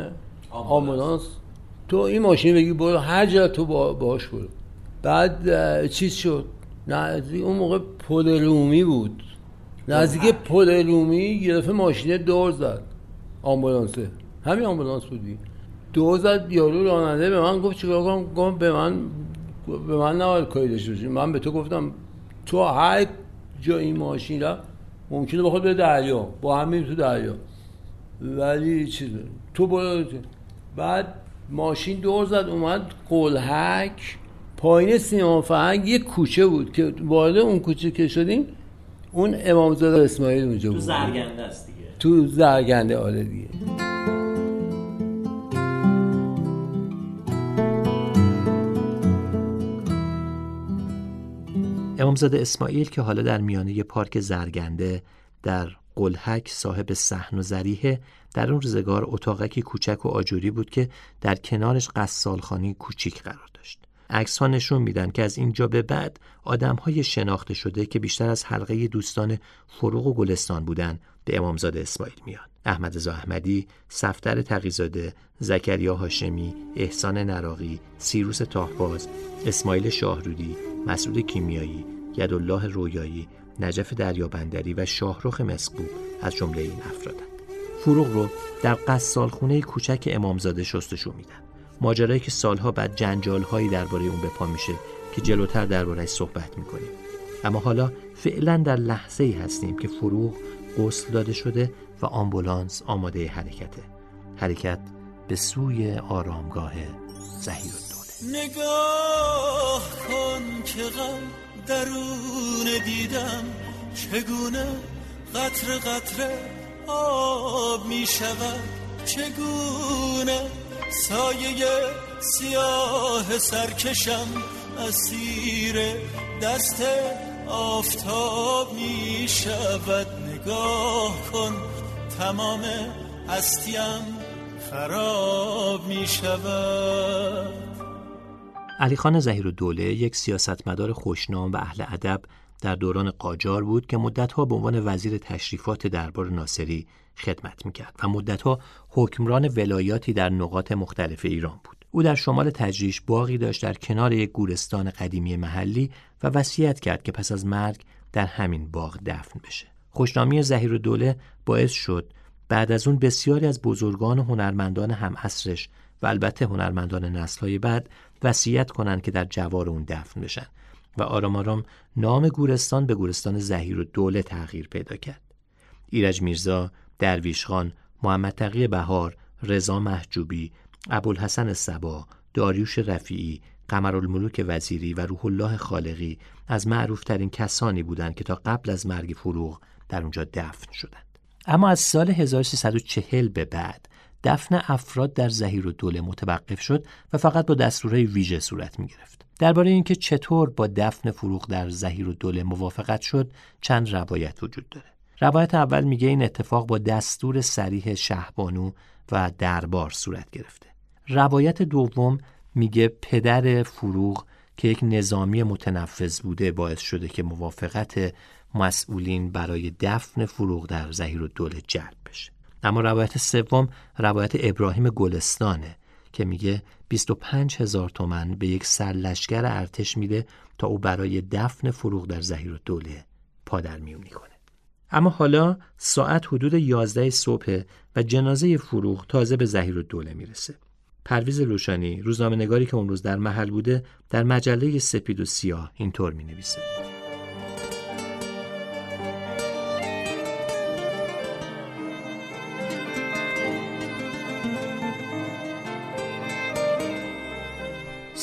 آمبولانس. تو این ماشین بگی برو هر جا تو باش برو. بعد چیز شد؟ نزدیک اون موقع پل رومی بود. نزدیک پل رومی ماشین دور زد. آمبولانسه. همین آمبولانس بودی. دور زد یارو راننده به من گفت چیکار کنم؟ گفت به من به من نباید کاری داشته باشی. من به تو گفتم تو هر جا این ماشین را ممکنه بخواد به دریا. با هم تو دریا. ولی چیز تو برو بعد ماشین دور زد اومد قلحک. پایین سیمان فرنگ یه کوچه بود که وارد اون کوچه که شدیم اون امامزاده اسماعیل اونجا بود. تو زرگنده است. تو زرگنده آره دیگه امامزاده اسماعیل که حالا در میانه پارک زرگنده در قلحک صاحب صحن و زریحه در اون روزگار اتاقکی کوچک و آجوری بود که در کنارش قصالخانی کوچیک قرار داشت. عکس ها نشون میدن که از اینجا به بعد آدم های شناخته شده که بیشتر از حلقه دوستان فروغ و گلستان بودن به امامزاده اسماعیل میان احمد رضا احمدی، صفدر تقیزاده، زکریا هاشمی، احسان نراقی، سیروس تاهباز، اسماعیل شاهرودی، مسعود کیمیایی، یدالله رویایی، نجف دریابندری و شاهرخ مسکوب از جمله این افرادند. فروغ رو در قصال خونه کوچک امامزاده شستشو میدن. ماجرایی که سالها بعد جنجال هایی درباره اون به پا میشه که جلوتر دربارهش صحبت می‌کنیم. اما حالا فعلا در لحظه ای هستیم که فروغ غسل داده شده و آمبولانس آماده حرکته. حرکت به سوی آرامگاه زهیر الدوله نگاه کن که غم درون دیدم چگونه قطر قطره آب می شود. چگونه سایه سیاه سرکشم اسیر دست آفتاب می شود. نگاه کن تمام هستیم خراب می شود علی خان زهیر دوله یک سیاستمدار خوشنام و اهل ادب در دوران قاجار بود که مدتها به عنوان وزیر تشریفات دربار ناصری خدمت می‌کرد و مدتها حکمران ولایاتی در نقاط مختلف ایران بود. او در شمال تجریش باقی داشت در کنار یک گورستان قدیمی محلی و وصیت کرد که پس از مرگ در همین باغ دفن بشه. خوشنامی زهیر دوله باعث شد بعد از اون بسیاری از بزرگان و هنرمندان هم عصرش و البته هنرمندان نسلهای بعد وصیت کنند که در جوار اون دفن بشن و آرام آرام نام گورستان به گورستان زهیر دوله تغییر پیدا کرد. ایرج میرزا، درویش خان، محمد تقی بهار، رضا محجوبی، ابوالحسن سبا، داریوش رفیعی، قمرالملوک وزیری و روح الله خالقی از معروفترین کسانی بودند که تا قبل از مرگ فروغ در اونجا دفن شدند. اما از سال 1340 به بعد دفن افراد در زهیر و دوله متوقف شد و فقط با دستورهای ویژه صورت می گرفت. درباره اینکه چطور با دفن فروغ در زهیر و دوله موافقت شد چند روایت وجود داره. روایت اول میگه این اتفاق با دستور سریح شهبانو و دربار صورت گرفته. روایت دوم میگه پدر فروغ که یک نظامی متنفذ بوده باعث شده که موافقت مسئولین برای دفن فروغ در زهیر دوله جلب بشه. اما روایت سوم روایت ابراهیم گلستانه که میگه 25 هزار تومن به یک سرلشگر ارتش میده تا او برای دفن فروغ در زهیر الدوله پادر میونی کنه. اما حالا ساعت حدود 11 صبح و جنازه فروغ تازه به زهیر الدوله می‌رسه. پرویز روشانی روزنامه نگاری که اون روز در محل بوده در مجله سپید و سیاه اینطور می نویسه.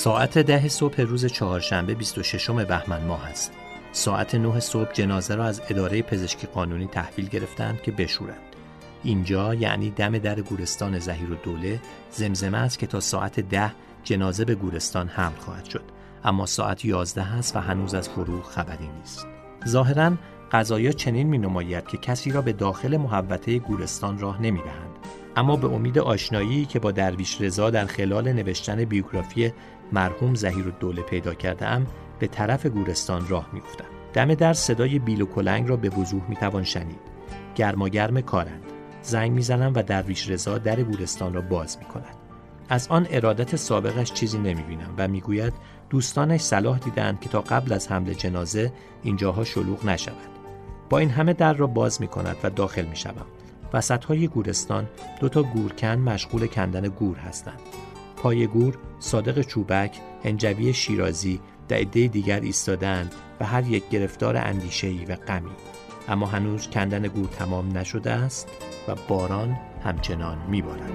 ساعت ده صبح روز چهارشنبه 26 بهمن ماه است. ساعت نه صبح جنازه را از اداره پزشکی قانونی تحویل گرفتند که بشورند. اینجا یعنی دم در گورستان زهیر و دوله زمزمه است که تا ساعت ده جنازه به گورستان حمل خواهد شد اما ساعت یازده است و هنوز از فروغ خبری نیست ظاهرا قضایا چنین می نماید که کسی را به داخل محوطه گورستان راه نمی دهند. اما به امید آشنایی که با درویش رضا در خلال نوشتن بیوگرافی مرحوم زهیر الدوله پیدا کرده ام به طرف گورستان راه میافتم. دم در صدای بیل و کلنگ را به وضوح می‌توان شنید. گرماگرم کارند. زنگ می‌زنم و درویش رضا در گورستان را باز می‌کند. از آن ارادت سابقش چیزی نمی‌بینم و می‌گوید دوستانش صلاح دیدند که تا قبل از حمل جنازه اینجاها شلوغ نشود. با این همه در را باز می کند و داخل می شوم. وسط های گورستان دو تا گورکن مشغول کندن گور هستند. پای گور صادق چوبک، هنجوی شیرازی و عده دیگر ایستادند و هر یک گرفتار اندیشه‌ای و غمی. اما هنوز کندن گور تمام نشده است و باران همچنان میبارد.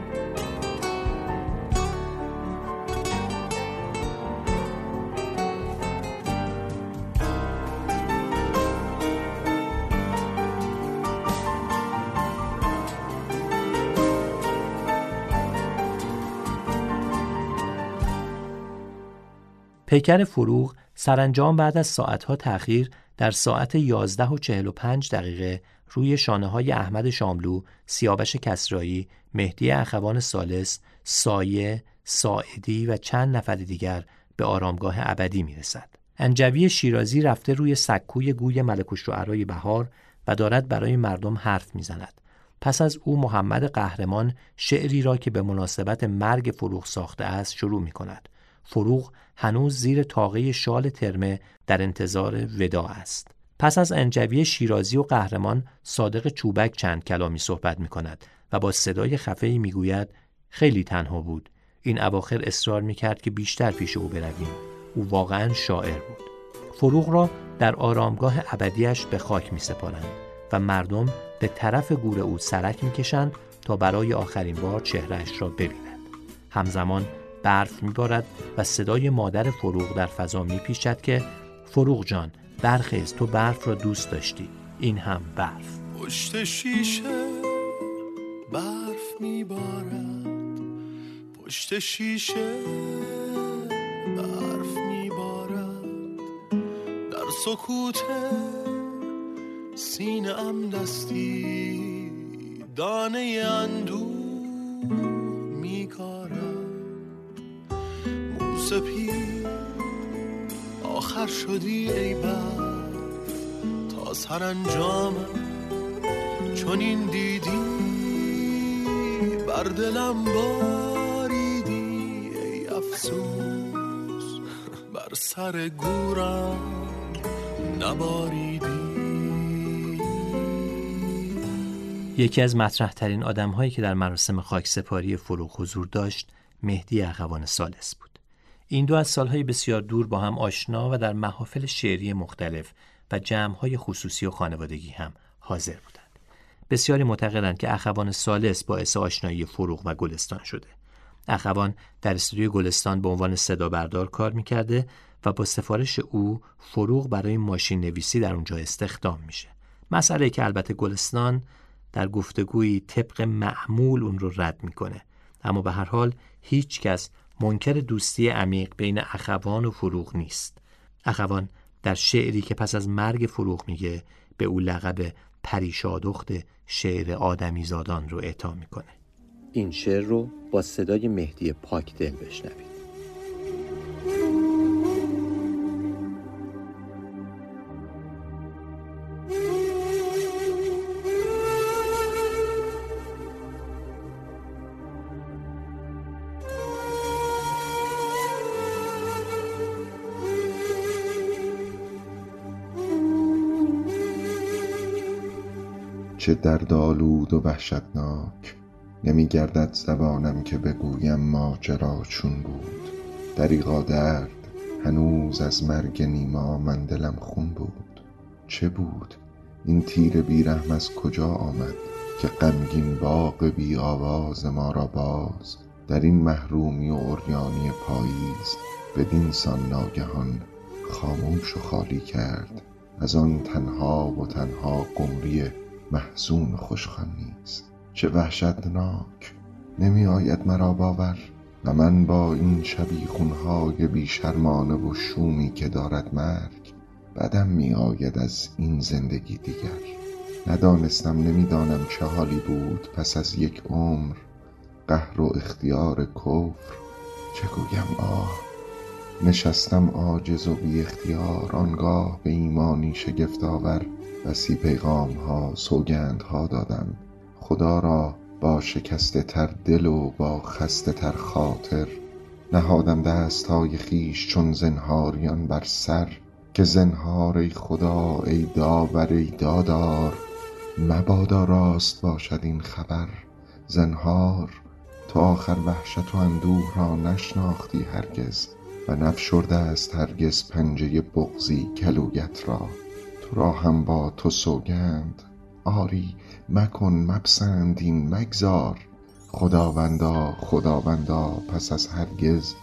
پیکر فروغ سرانجام بعد از ساعتها تأخیر در ساعت 11 و 45 دقیقه روی شانه های احمد شاملو، سیاوش کسرایی، مهدی اخوان سالس، سایه، ساعدی و چند نفر دیگر به آرامگاه ابدی می رسد. انجوی شیرازی رفته روی سکوی گوی ملک شعرای بهار و دارد برای مردم حرف می‌زند. پس از او محمد قهرمان شعری را که به مناسبت مرگ فروغ ساخته است شروع می کند. فروغ هنوز زیر تاقه شال ترمه در انتظار ودا است. پس از انجوی شیرازی و قهرمان صادق چوبک چند کلامی صحبت می کند و با صدای خفهی می گوید خیلی تنها بود. این اواخر اصرار می کرد که بیشتر پیش او برویم. او واقعا شاعر بود. فروغ را در آرامگاه ابدیش به خاک می سپارند و مردم به طرف گور او سرک می کشند تا برای آخرین بار چهرهش را ببینند. همزمان برف میبارد و صدای مادر فروغ در فضا میپیچد که فروغ جان برخیز تو برف را دوست داشتی. این هم برف. پشت شیشه برف میبارد. پشت شیشه برف میبارد. در سکوت سینه ام دستی دانه اندو میکارد. موسپی آخر شدی ای برف تا سرانجامم چون این دیدی. بر دلم باریدی ای افسوس. بر سر گورم نباریدی. یکی از مطرح ترین آدم هایی که در مراسم خاکسپاری فروغ حضور داشت مهدی اخوان سالس بود. این دو از سالهای بسیار دور با هم آشنا و در محافل شعری مختلف و جمعهای خصوصی و خانوادگی هم حاضر بودند. بسیاری معتقدند که اخوان سالس باعث آشنایی فروغ و گلستان شده. اخوان در استودیوی گلستان به عنوان صدا بردار کار می‌کرده و با سفارش او فروغ برای ماشین نویسی در اونجا استخدام میشه. مسئله که البته گلستان در گفتگویی طبق معمول اون رو رد می‌کنه اما به هر حال هیچ کس منکر دوستی عمیق بین اخوان و فروغ نیست. اخوان در شعری که پس از مرگ فروغ میگه به او لقب پریشادخت شعر آدمی زادان رو اعطا می‌کنه. این شعر رو با صدای مهدی پاکدل بشنوید. چه دردآلود و وحشتناک نمی گردد زبانم که بگویم ماجرا چون بود. دریغا درد هنوز از مرگ نیما من دلم خون بود. چه بود؟ این تیر بیرحم از کجا آمد که غمگین باغ بی آواز ما را باز؟ در این محرومی و عریانی پاییز بدین سان ناگهان خاموش و خالی کرد. از آن تنها و تنها قمری محزون و خوشخوان نیست. چه وحشتناک. نمی آید مرا باور. و من با این شبیخونهای بی شرمانه و شومی که دارد مرگ. بدم می آید از این زندگی دیگر. ندانستم نمی‌دانم چه حالی بود. پس از یک عمر قهر و اختیار کفر چه گویم؟ آه نشستم عاجز و بی اختیار آنگاه به ایمانی شگفت بسی پیغام ها سوگند ها دادم. خدا را با شکسته تر دل و با خسته تر خاطر نهادم دست های خیش چون زنهاریان بر سر که زنهار ای خدا ای داور ای دادار مبادا راست باشد این خبر. زنهار تو آخر وحشت و اندوه را نشناختی هرگز و نفشرده است هرگز پنجه بغزی کلویت را. را هم با تو سوگند. آری مکن مپسند این مگذار. خداوندا خداوندا پس از هرگز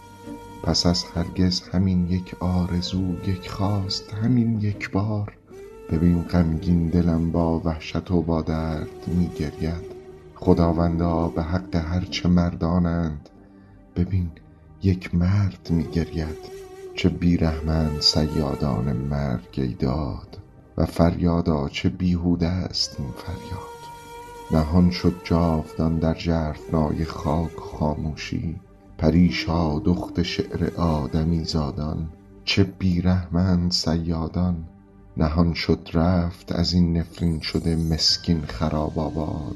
پس از هرگز همین یک آرزو یک خواست همین یک بار. ببین غمگین دلم با وحشت و با درد می گرید خداوندا به حق هرچه مردانند. ببین یک مرد می گرید چه بیرحمند صیادان مرگ ای داد. و فریادا چه بیهوده است این فریاد. نهان شد جاودان در ژرفنای خاک خاموشی. پریشا دخت شعر آدمی زادان. چه بیرحمند صیادان نهان شد رفت از این نفرین شده مسکین خراب آباد.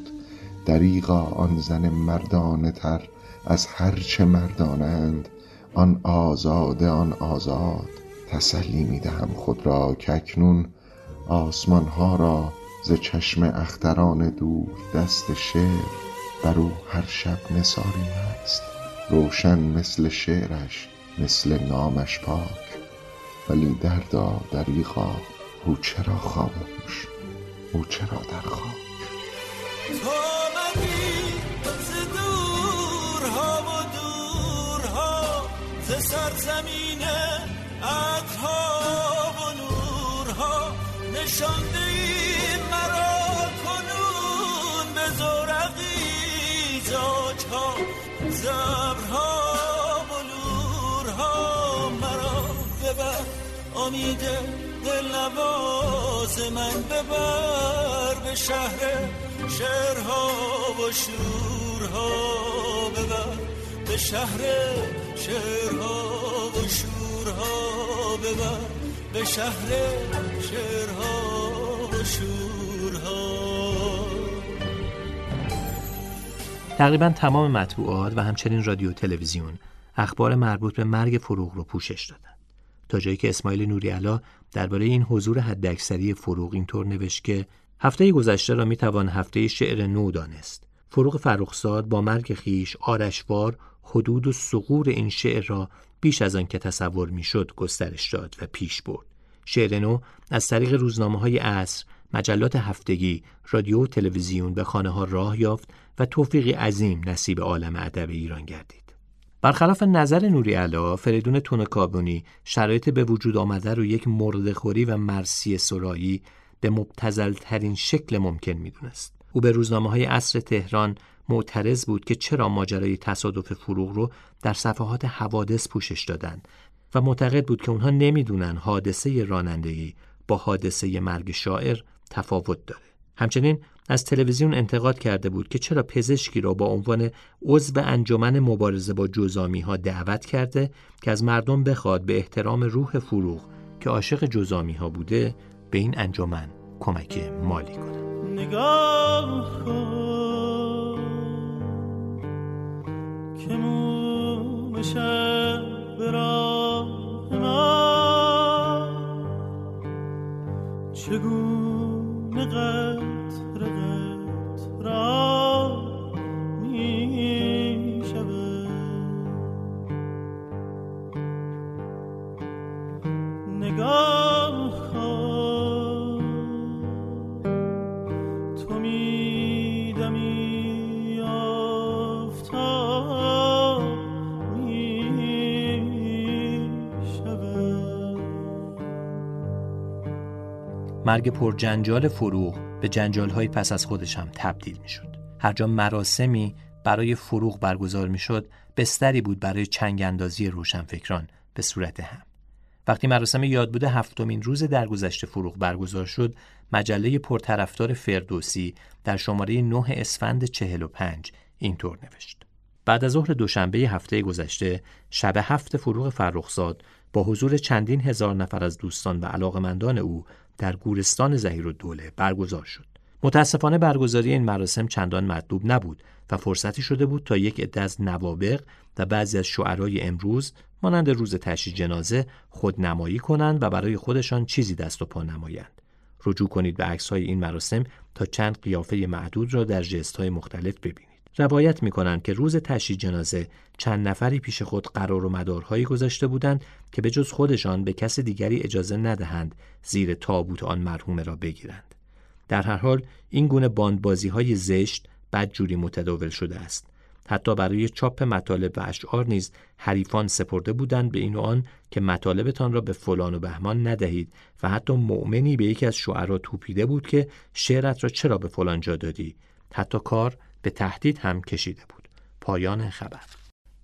دریغا آن زن مردانه تر از هرچه مردانند. آن آزاده آن آزاد. تسلی می دهم خود را که اکنون آسمان ها را ز چشم اختران دور دست شعر بر او هر شب نثاری است روشن مثل شعرش مثل نامش پاک. ولی دردا دریغا او چرا خاموش؟ او چرا در ز سرزمین عطرها و نورها. نشانده ای مرا کنون به زورقی زاجها زبرها و نورها مرا ببر. امید دل نواز من ببر به شهر شهرها و شورها. ببر به شهر شعرها و شورها. ببر به شهر شعرها و شورها. تقریبا تمام مطبوعات و همچنین رادیو تلویزیون اخبار مربوط به مرگ فروغ رو پوشش دادن. تا جایی که اسماعیل نوری درباره این حضور حداکثری فروغ اینطور نوشت که هفته گذشته را می‌توان هفته شعر نو دانست. فروغ فرخزاد با مرگ خیش آرشوار حدود و سقور این شعر را بیش از آن که تصور می‌شد گسترش داد و پیش برد. شعر نو از طریق روزنامه های عصر، مجلات هفتگی، رادیو و تلویزیون به خانه ها راه یافت و توفیقی عظیم نصیب عالم ادب ایران گردید. برخلاف نظر نوری علا، فریدون تونکابونی شرایط به وجود آمده رو یک مردخوری و مرسی سرایی به مبتزل ترین شکل ممکن می‌دونست. او به روزنامه های عصر تهران معترض بود که چرا ماجرای تصادف فروغ رو در صفحات حوادث پوشش دادن و معتقد بود که اونها نمی‌دونن حادثه رانندگی با حادثه مرگ شاعر تفاوت داره. همچنین از تلویزیون انتقاد کرده بود که چرا پزشکی را با عنوان عضو انجمن مبارزه با جزامی ها دعوت کرده که از مردم بخواد به احترام روح فروغ که عاشق جزامی ها بوده به این انجمن کمک مالی کنه. نگاه که موم شب به راه ما چگونه قطر قطر می شود نگاه مرگ پرجنجال فروغ به جنجال پس از خودش هم تبدیل می شد. هر جا مراسمی برای فروغ برگزار می شد بستری بود برای چنگ اندازی روشنفکران به صورت هم. وقتی مراسم یادبود هفتمین روز درگذشت فروغ برگزار شد، مجله پرطرفدار فردوسی در شماره 9 اسفند 45 اینطور نوشت: بعد از ظهر دوشنبه هفته گذشته، شب هفت فروغ فرخزاد با حضور چندین هزار نفر از دوستان و علاقمندان او در گورستان زهیر و دوله برگزار شد. متاسفانه برگزاری این مراسم چندان مطلوب نبود و فرصتی شده بود تا یک عده از نوابق و بعضی از شعرای امروز مانند روز تشییع جنازه خود نمایی کنند و برای خودشان چیزی دست و پا نمایند. رجوع کنید به عکس های این مراسم تا چند قیافه معدود را در جست های مختلف ببینید. روایت می کنند که روز تشییع جنازه چند نفری پیش خود قرار و مدارهایی گذاشته بودند که به جز خودشان به کس دیگری اجازه ندهند زیر تابوت آن مرحومه را بگیرند. در هر حال این گونه باندبازی های زشت بدجوری متداول شده است. حتی برای چاپ مطالب و اشعار نیز حریفان سپرده بودند به این و آن که مطالبتان را به فلان و بهمان ندهید و حتی مؤمنی به یکی از شعرا توپیده بود که شعرت را چرا به فلان جا دادی حتی کار به تهدید هم کشیده بود. پایان خبر.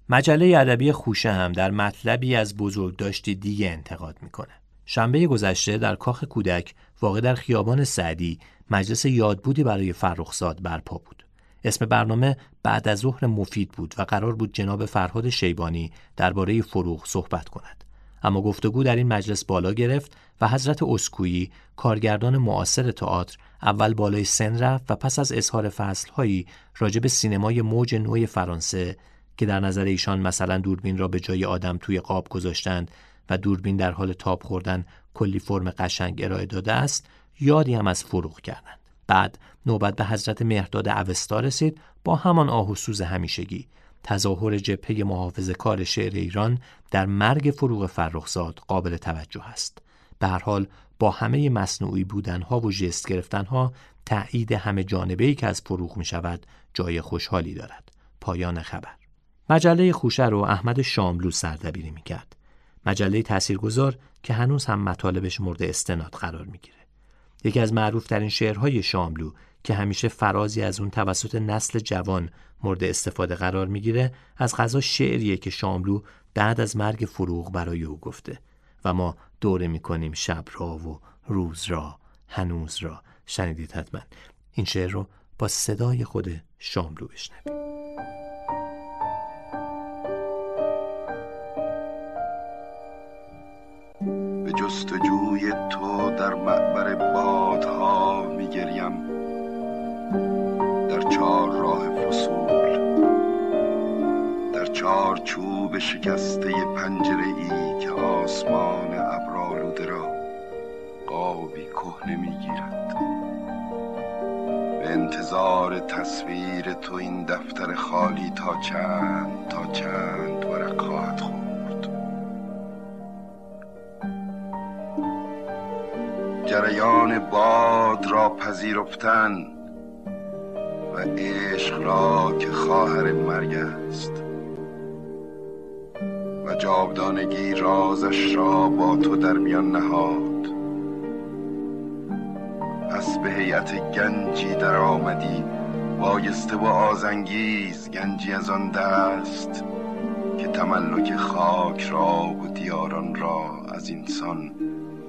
مجله ادبی خوشه هم در مطلبی از بزرگداشتی دیگه انتقاد می‌کنه. شنبه گذشته در کاخ کودک واقع در خیابان سعدی مجلس یادبودی برای فرخزاد برپا بود. اسم برنامه بعد از ظهر مفید بود و قرار بود جناب فرهاد شیبانی درباره فروغ صحبت کند. اما گفتگو در این مجلس بالا گرفت و حضرت اسکویی کارگردان معاصر تئاتر اول بالای سن رفت و پس از اظهار فصلهایی راجع به سینمای موج نوع فرانسه که در نظر ایشان مثلا دوربین را به جای آدم توی قاب گذاشتند و دوربین در حال تاب خوردن کلی فرم قشنگ ارائه داده است یادی هم از فروغ کردند. بعد نوبت به حضرت مهرداد اوستا رسید با همان آه و سوز همیشگی. تظاهر جبهه محافظ کار شعر ایران در مرگ فروغ فرخزاد قابل توجه است. به حال با همه مصنوعی بودنها و جست گرفتنها تایید همه جانبه ای که از فروغ می شود جای خوشحالی دارد. پایان خبر. مجله خوشه رو احمد شاملو سردبیری می کرد مجله تاثیرگذار که هنوز هم مطالبش مورد استناد قرار می‌گیره. یکی از معروفترین شعرهای شاملو که همیشه فرازی از اون توسط نسل جوان مورد استفاده قرار می‌گیره از غذا شعریه که شاملو بعد از مرگ فروغ برای او گفته. و ما دوره می‌کنیم شب را و روز را هنوز را. شنیدید حتما. این شعر رو با صدای خود شاملو بشنوید جستجوی تو در معبر بادها میگریم. در چهار راه فصول در چهار چوب شکسته پنجره ای که آسمان ابرالوده را قابی کهنه می‌گیرد. به انتظار تصویر تو این دفتر خالی تا چند تا چند ورق خواهد خورد. جریان باد را پذیرفتن و عشق را که خواهر مرگ است جاودانگی رازش را با تو در میان نهاد. پس به هیئت گنجی در آمدی بایسته و آزنگیز گنجی از آن دست که تملک خاک را و دیاران را از انسان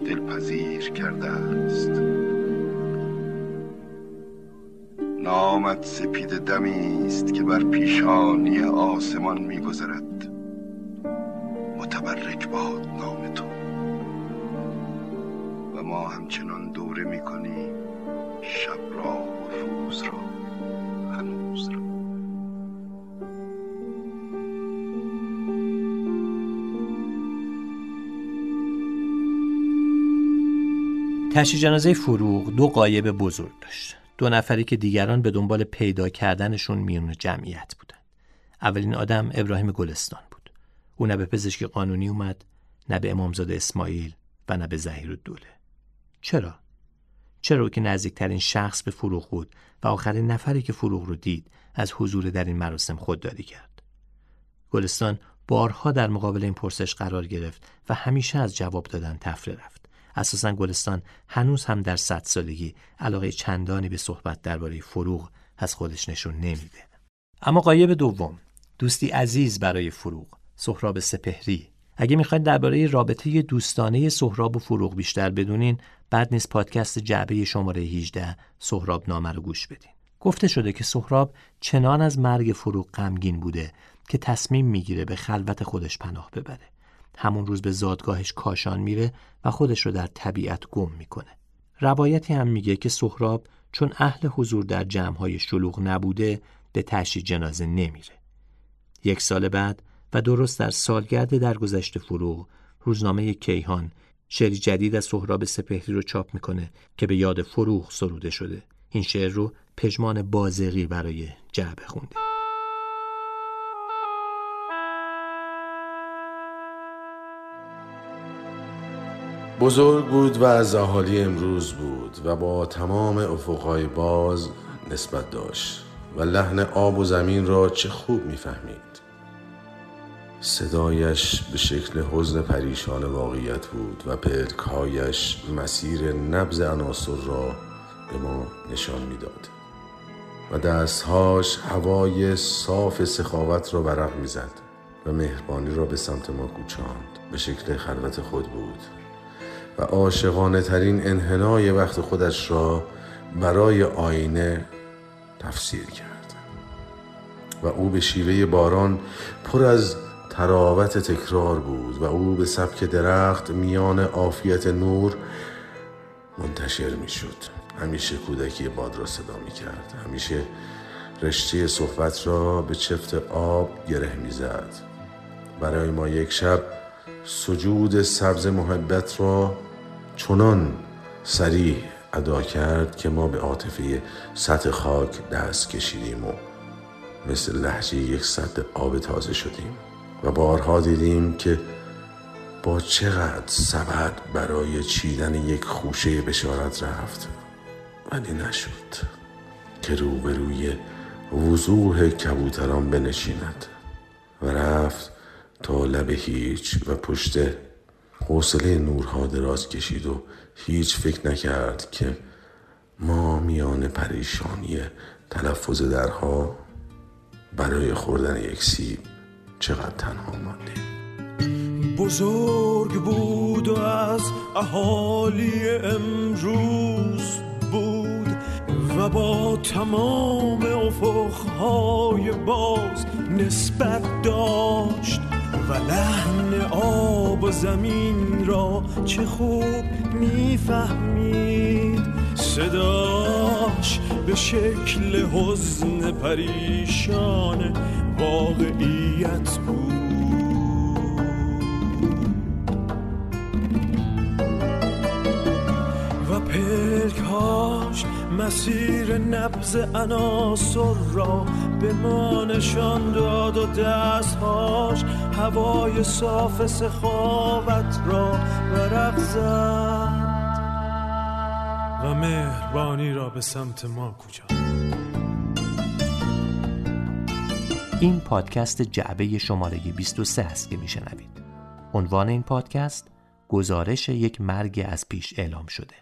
دلپذیر کرده است. نامت سپید دمی است که بر پیشانی آسمان میگذرد. متبرک باد نام تو. و ما همچنان دوره می‌کنیم شب را و روز را هنوز را. تشی جنازه فروغ دو قایب بزرگ داشت. دو نفری که دیگران به دنبال پیدا کردنشون میون جمعیت بودن اولین آدم ابراهیم گلستان. او نه به پزشکی قانونی اومد نه به امامزاده اسماعیل و نه به زهیر دوله چرا؟ چرا که نزدیکترین شخص به فروغ بود و آخرین نفری که فروغ رو دید از حضور در این مراسم خودداری کرد. گلستان بارها در مقابل این پرسش قرار گرفت و همیشه از جواب دادن تفره رفت. اساسا گلستان هنوز هم در صد سالگی علاقه چندانی به صحبت درباره فروغ از خودش نشون نمیده. اما قایب دوم دوستی عزیز برای فروغ. سهراب سپهری. اگه می‌خواید درباره رابطه دوستانه سهراب و فروغ بیشتر بدونین بعد نیست پادکست جعبه شماره 18 سهراب نامه رو گوش بدین. گفته شده که سهراب چنان از مرگ فروغ غمگین بوده که تصمیم می‌گیره به خلوت خودش پناه ببره. همون روز به زادگاهش کاشان میره و خودش رو در طبیعت گم می‌کنه. روایتی هم میگه که سهراب چون اهل حضور در جمعهای شلوغ نبوده به تشی جنازه نمیره. یک سال بعد و درست در سالگرد درگذشت فروغ روزنامه کیهان شعری جدید از سهراب سپهری رو چاپ می‌کنه که به یاد فروغ سروده شده. این شعر رو پژمان بازقی برای جعبه خونده. بزرگ بود و از اهالی امروز بود و با تمام افقهای باز نسبت داشت و لحن آب و زمین را چه خوب می‌فهمید. صدایش به شکل حزن پریشان واقعیت بود و پلکهایش مسیر نبز عناصر را به ما نشان می‌داد. و دستهاش هوای صاف سخاوت را ورق می‌زد و مهربانی را به سمت ما کوچاند. به شکل خلوت خود بود. و عاشقانه ترین انحنای وقت خودش را برای آینه تفسیر کرد. و او به شیوه باران پر از تراوت تکرار بود و او به سبک درخت میان عافیت نور منتشر می شد همیشه کودکی باد را صدا می کرد همیشه رشته صحبت را به چفت آب گره می زد برای ما یک شب سجود سبز محبت را چنان سریع ادا کرد که ما به عاطفه سطح خاک دست کشیدیم و مثل لحجه یک سطح آب تازه شدیم. و بارها دیدیم که با چقدر سبد برای چیدن یک خوشه بشارت رفت. ولی نشد که روبروی وضوح کبوتران بنشیند و رفت تا لب هیچ و پشت حوصله نورها دراز کشید و هیچ فکر نکرد که ما میان پریشانی تلفظ درها برای خوردن یک سیب چقدر تنها ماندیم بزرگ بود و از اهالی امروز بود و با تمام افقهای باز نسبت داشت و لحن آب و زمین را چه خوب می‌فهمید. صداش به شکل حزن پریشان واقعیت بود. و پلکهاش مسیر نبز عناصر را به ما نشان داد و دستهاش هوای صاف سخاوت را ورق زد. و مهربانی را به سمت ما کوچاند این پادکست جعبه شماره 23 است که میشنوید. عنوان این پادکست گزارش یک مرگ از پیش اعلام شده.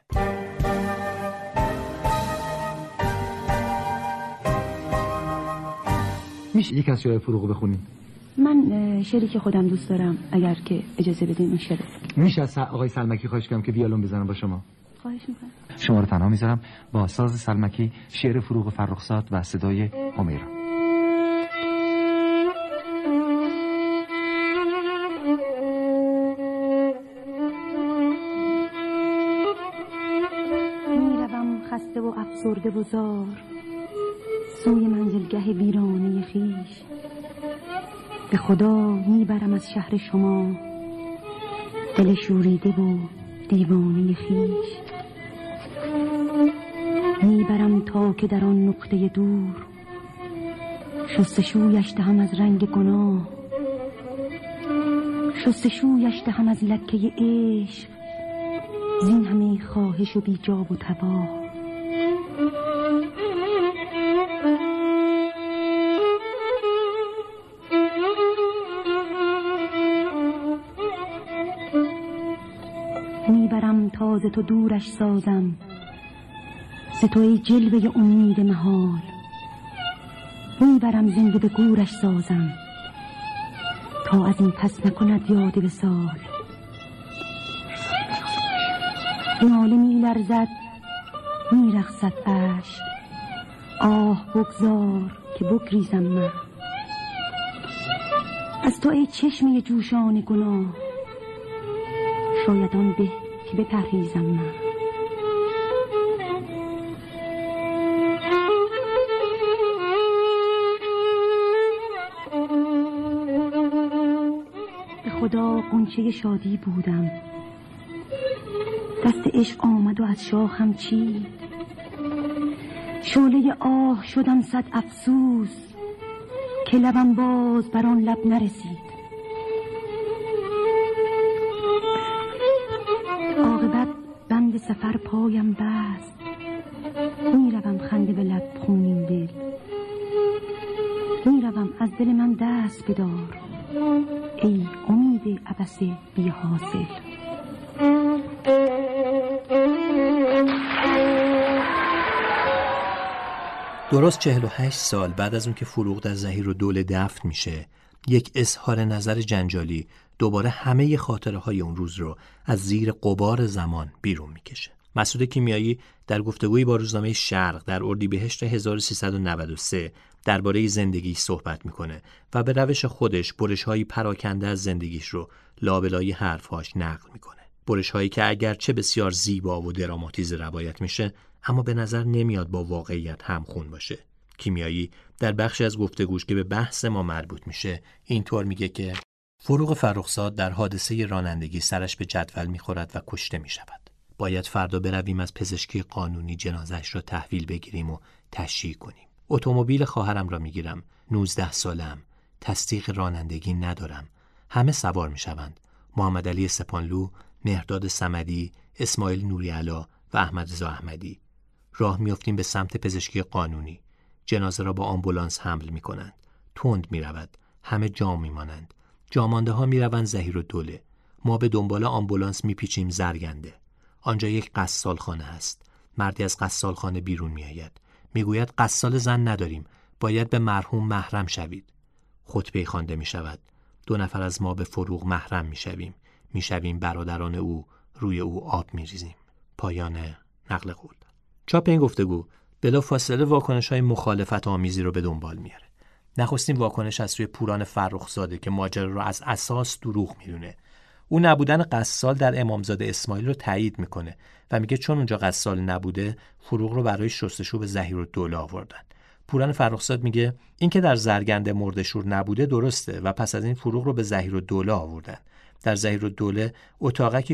میشه یک از شعر فروغ بخونیم من شعری که خودم دوست دارم اگر که اجازه بدین اون شعر میشه از آقای سلمکی خواهش کنم که بیالون بزنم با شما خواهش می‌کنم. شما رو تنها می‌ذارم با ساز سلمکی شعر فروغ فرخزاد و صدای همیرا. می‌روم خسته و افسرده و زار سوی منزلگه ویرانه خیش. به خدا می‌برم از شهر شما. دل شوریده و دیوانه خیش. می‌برم تا که در آن نقطه دور. شستشویش دهم از رنگ گناه. شستشویش دهم از لکه عشق. خواهش و بیجاب و تباه. می‌برم تازه تو دورش سازم. ز تو ای جلوه امید محال. می‌برم زنده به گورش سازم. تا از این پس نکند یاد وسال ناله می لرزد می رخصد اشک. آه بگذار که بگریزم من. از تو ای چشمه جوشان گناه. شاید آن به که بپرهیزم من. قنچه شادی بودم. دست عشق آمد و از شاخم چید. شعله آه شدم صد افسوس که لبم باز بر آن لب نرسید. عاقبت بند سفر پایم بست. می‌روم خنده به لب خونین دل. می‌روم از دل من دست بدار. ای امید عبس بی حاصل درست 48 سال بعد از اون که فروغ در زهیر و دوله دفن میشه یک اظهار نظر جنجالی دوباره همه خاطره های اون روز رو از زیر قبار زمان بیرون می‌کشه. مسعود کیمیایی در گفتگویی با روزنامه شرق در اردیبهشت 1393 درباره زندگی صحبت می‌کنه و به روش خودش برش های پراکنده از زندگیش رو لابلای حرفهاش نقل می‌کنه. برش هایی که اگرچه بسیار زیبا و دراماتیز روایت میشه اما به نظر نمیاد با واقعیت همخون باشه. کیمیایی در بخشی از گفتگوش که به بحث ما مربوط میشه اینطور میگه که فروغ فرخزاد در حادثه رانندگی سرش به جدول می‌خورد و کشته می‌شود. باید فردا برویم از پزشکی قانونی جنازش را تحویل بگیریم و تشییع کنیم. اتومبیل خواهرم را می‌گیرم. 19 سالم. تصدیق رانندگی ندارم. همه سوار می‌شوند. محمد علی سپانلو مهرداد سمدی اسماعیل نوریعلا و احمد رضا احمدی. راه میافتیم به سمت پزشکی قانونی. جنازه را با آمبولانس حمل می کنند تند می رود همه جام می مانند جامانده ها می روند زهیر و دوله. ما به دنبال آمبولانس می پیچیم زرگنده. آنجا یک قصال خانه است. مردی از قصال خانه بیرون می آید می گوید قصال زن نداریم. باید به مرحوم محرم شوید. خطبه خوانده می شود دو نفر از ما به فروغ محرم می شویم می شویم برادران او. روی او آب می ریزیم پایان نقل قول. چاپ این گفتگو بلا فاصله واکنش های مخالفت آمیزی رو به دنبال میاره. نخستین واکنش از سوی پوران فرخزاده که ماجرا رو از اساس دروغ می‌دونه. او نبودن قصال در امامزاده اسماعیل رو تایید می‌کنه و میگه چون اونجا قصال نبوده فروغ رو برای شستشو به زهیر و دوله آوردن. پوران فرخزاد میگه اینکه در زرگنده مردشور نبوده درسته و پس از این فروغ رو به زهیر و دوله آوردن. در زهیر و دوله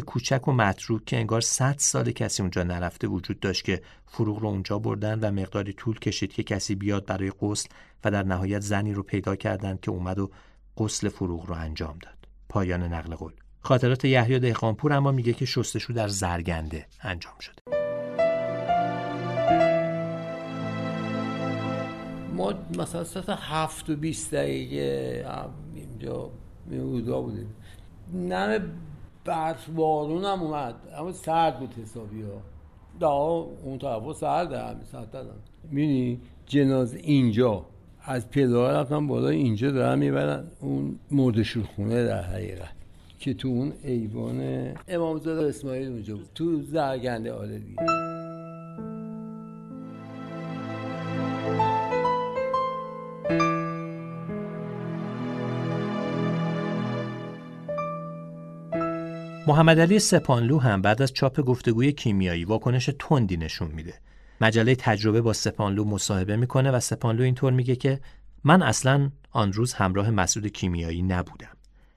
کوچک و متروک که انگار 100 سال کسی اونجا نرفته وجود داشت که فروغ رو اونجا بردن و مقداری طول کشید که کسی بیاد برای غسل و در نهایت زنی رو پیدا کردند که اومد و غسل فروغ رو انجام داد پایان نقل قول خاطرات یحیی دهقانپور اما میگه که شستشو در زرگنده انجام شده. ما مثلا ساعت هفت و بیست دقیقه اینجا میودا بودیم نم برف بارون هم اومد اما سرد بود حسابی ها. دا اون طرف سرد همین ساعت دادم می‌بینی جناز اینجا از پیدار رفتم بالا اینجا دارن می‌برن. اون مردشور خونه در حقیقت. که تو اون ایوان امامزاده اسماعیل اونجا بود تو زرگنده آله دیگه محمد علی سپانلو هم بعد از چاپ گفتگوی کیمیایی واکنش تندی نشون میده. مجله تجربه با سپانلو مصاحبه می‌کنه و سپانلو اینطور میگه که من اصلا آن روز همراه مسعود کیمیایی نبودم.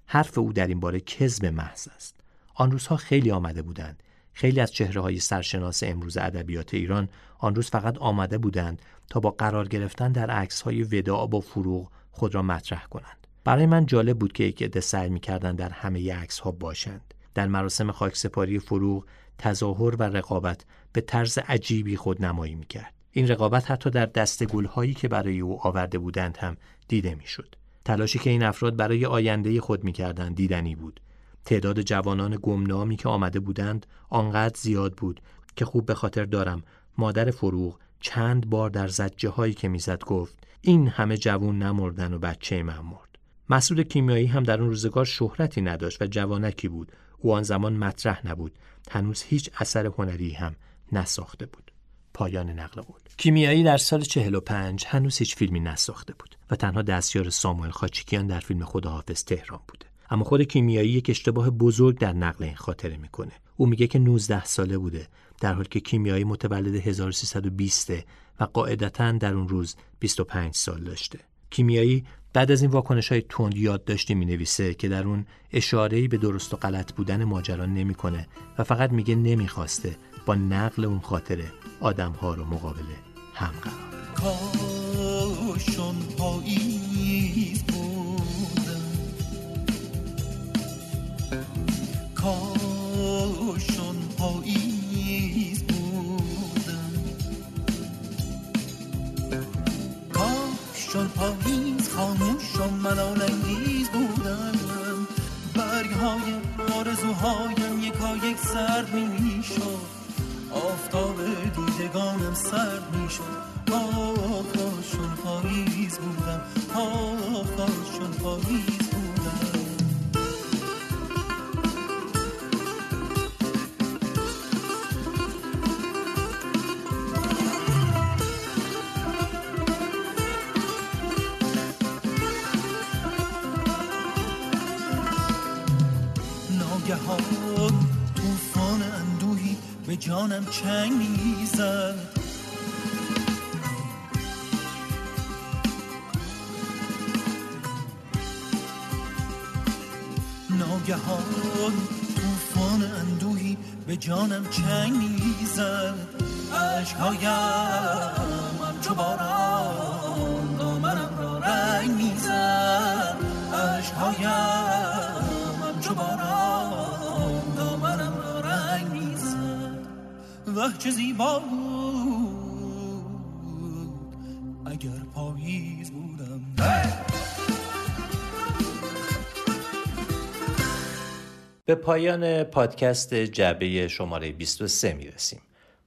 حرف او در این باره کذب محض است. آن روزها خیلی آمده بودند. خیلی از چهره های سرشناس امروز ادبیات ایران آن روز فقط آمده بودند تا با قرار گرفتن در عکس های وداع با فروغ خود را مطرح کنند. برای من جالب بود که یک عده سعی می‌کردند در همه عکس ها باشند. در مراسم خاکسپاری فروغ تظاهر و رقابت به طرز عجیبی خود نمایی می‌کرد. این رقابت حتی در دست گلهایی که برای او آورده بودند هم دیده می‌شد. تلاشی که این افراد برای آینده خود می‌کردند دیدنی بود. تعداد جوانان گمنامی که آمده بودند آنقدر زیاد بود که خوب به خاطر دارم مادر فروغ چند بار در زجه هایی که می‌زد گفت این همه جوان نمردن و بچه من مرد. مسعود کیمیایی هم در اون روزگار شهرتی نداشت و جوانکی بود. او آن زمان مطرح نبود. هنوز هیچ اثر هنری هم نساخته بود. پایان نقل قول کیمیایی در سال 45 هنوز هیچ فیلمی نساخته بود و تنها دستیار ساموئل خاچیکیان در فیلم خداحافظ تهران بوده. اما خود کیمیایی یک اشتباه بزرگ در نقل این خاطره می‌کنه. او میگه که 19 ساله بوده در حالی که کیمیایی متولد 1320 و قاعدتا در اون روز 25 سال داشته. کیمیایی بعد از این واکنش های تند یادداشتی می نویسه که در اون اشاره‌ای به درست و غلط بودن ماجرا نمی‌کنه و فقط میگه نمی‌خواسته با نقل اون خاطره آدم ها رو مقابل هم قرار کاشون پاییز بودم. کاشون پاییز بودم. کاشون پاییز خاموش و ملال انگیز بودم. برگ های آرزوهایم یکا یک سرد می شد آفتاب دیدگانم سرد می شد آه کاشون پاییز بودم. آه کاشون پاییز جانم چنگ می‌زد ناگهان طوفان اندوهی به جانم چنگ می‌زد عشقهایم همچو باران دامنم را رنگ می‌زد. عشقهایم همچو باران وه چه زیبا بود اگر پاییز بودم به پایان پادکست جعبه شماره 23 می رسیم.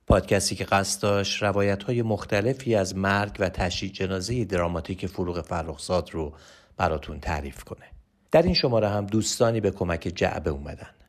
پادکستی که قصد داشت روایت های مختلفی از مرگ و تشییع جنازه دراماتیک فروغ فرخزاد رو براتون تعریف کنه. در این شماره هم دوستانی به کمک جعبه اومدن.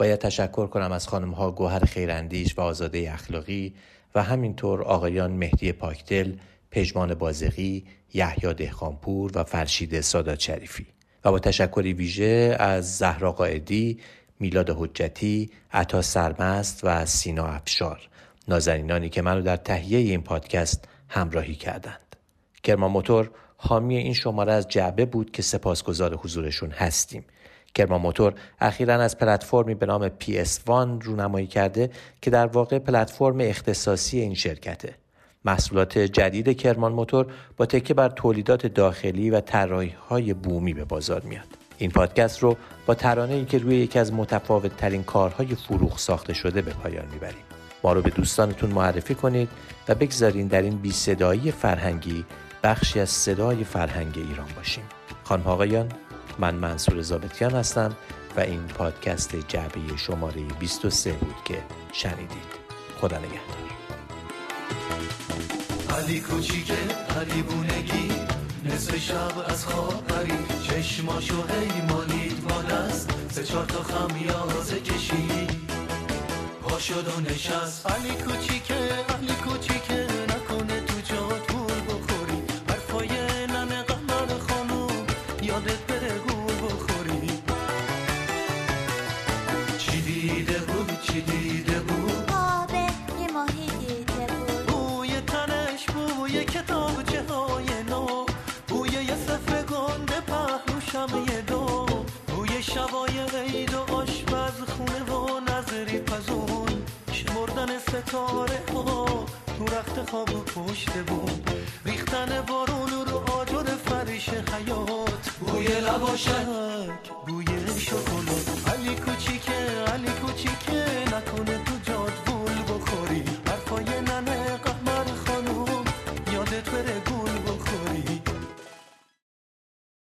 باید تشکر کنم از خانم ها گوهر خیراندیش و آزاده اخلاقی و همینطور آقایان مهدی پاکدل، پژمان بازقی، یحیی دهقانپور و فرشید سادات شریفی. و با تشکری ویژه از زهرا قائدی، میلاد حجتی، عطا سرمست و سینا افشار نازنینانی که منو در تهیه این پادکست همراهی کردند. کرمان موتور حامی این شماره از جعبه بود که سپاسگزار حضورشون هستیم. کرمان موتور اخیرا از پلتفرمی به نام PS1 رونمایی کرده که در واقع پلتفرم اختصاصی این شرکته. محصولات جدید کرمان موتور با تکیه بر تولیدات داخلی و طراحی های بومی به بازار میاد. این پادکست رو با ترانه ای که روی یکی از متفاوت ترین کارهای فروغ ساخته شده به پایان می‌بریم. ما رو به دوستانتون معرفی کنید و بگذارین در این بی صدایی فرهنگی بخشی از صدای فرهنگ ایران باشیم. خانم آقایان من منصور زابتیان هستم و این پادکست جعبه شماره 23 بود که شنیدید. خدا نگهدار. علی کوچیکه علی بونگی نصف شب از خواب پرید چشماشو هی مالید با دست سه چهار تا خمیازه کشید پا شد و نشست علی کوچیکه شمردن ستاره ها تو رخت خواب و پشت بود. ریختن بارون رو آجر فرش حیات. بوی لباشک. بوی شکلات. علی کوچیکه علی کوچیکه.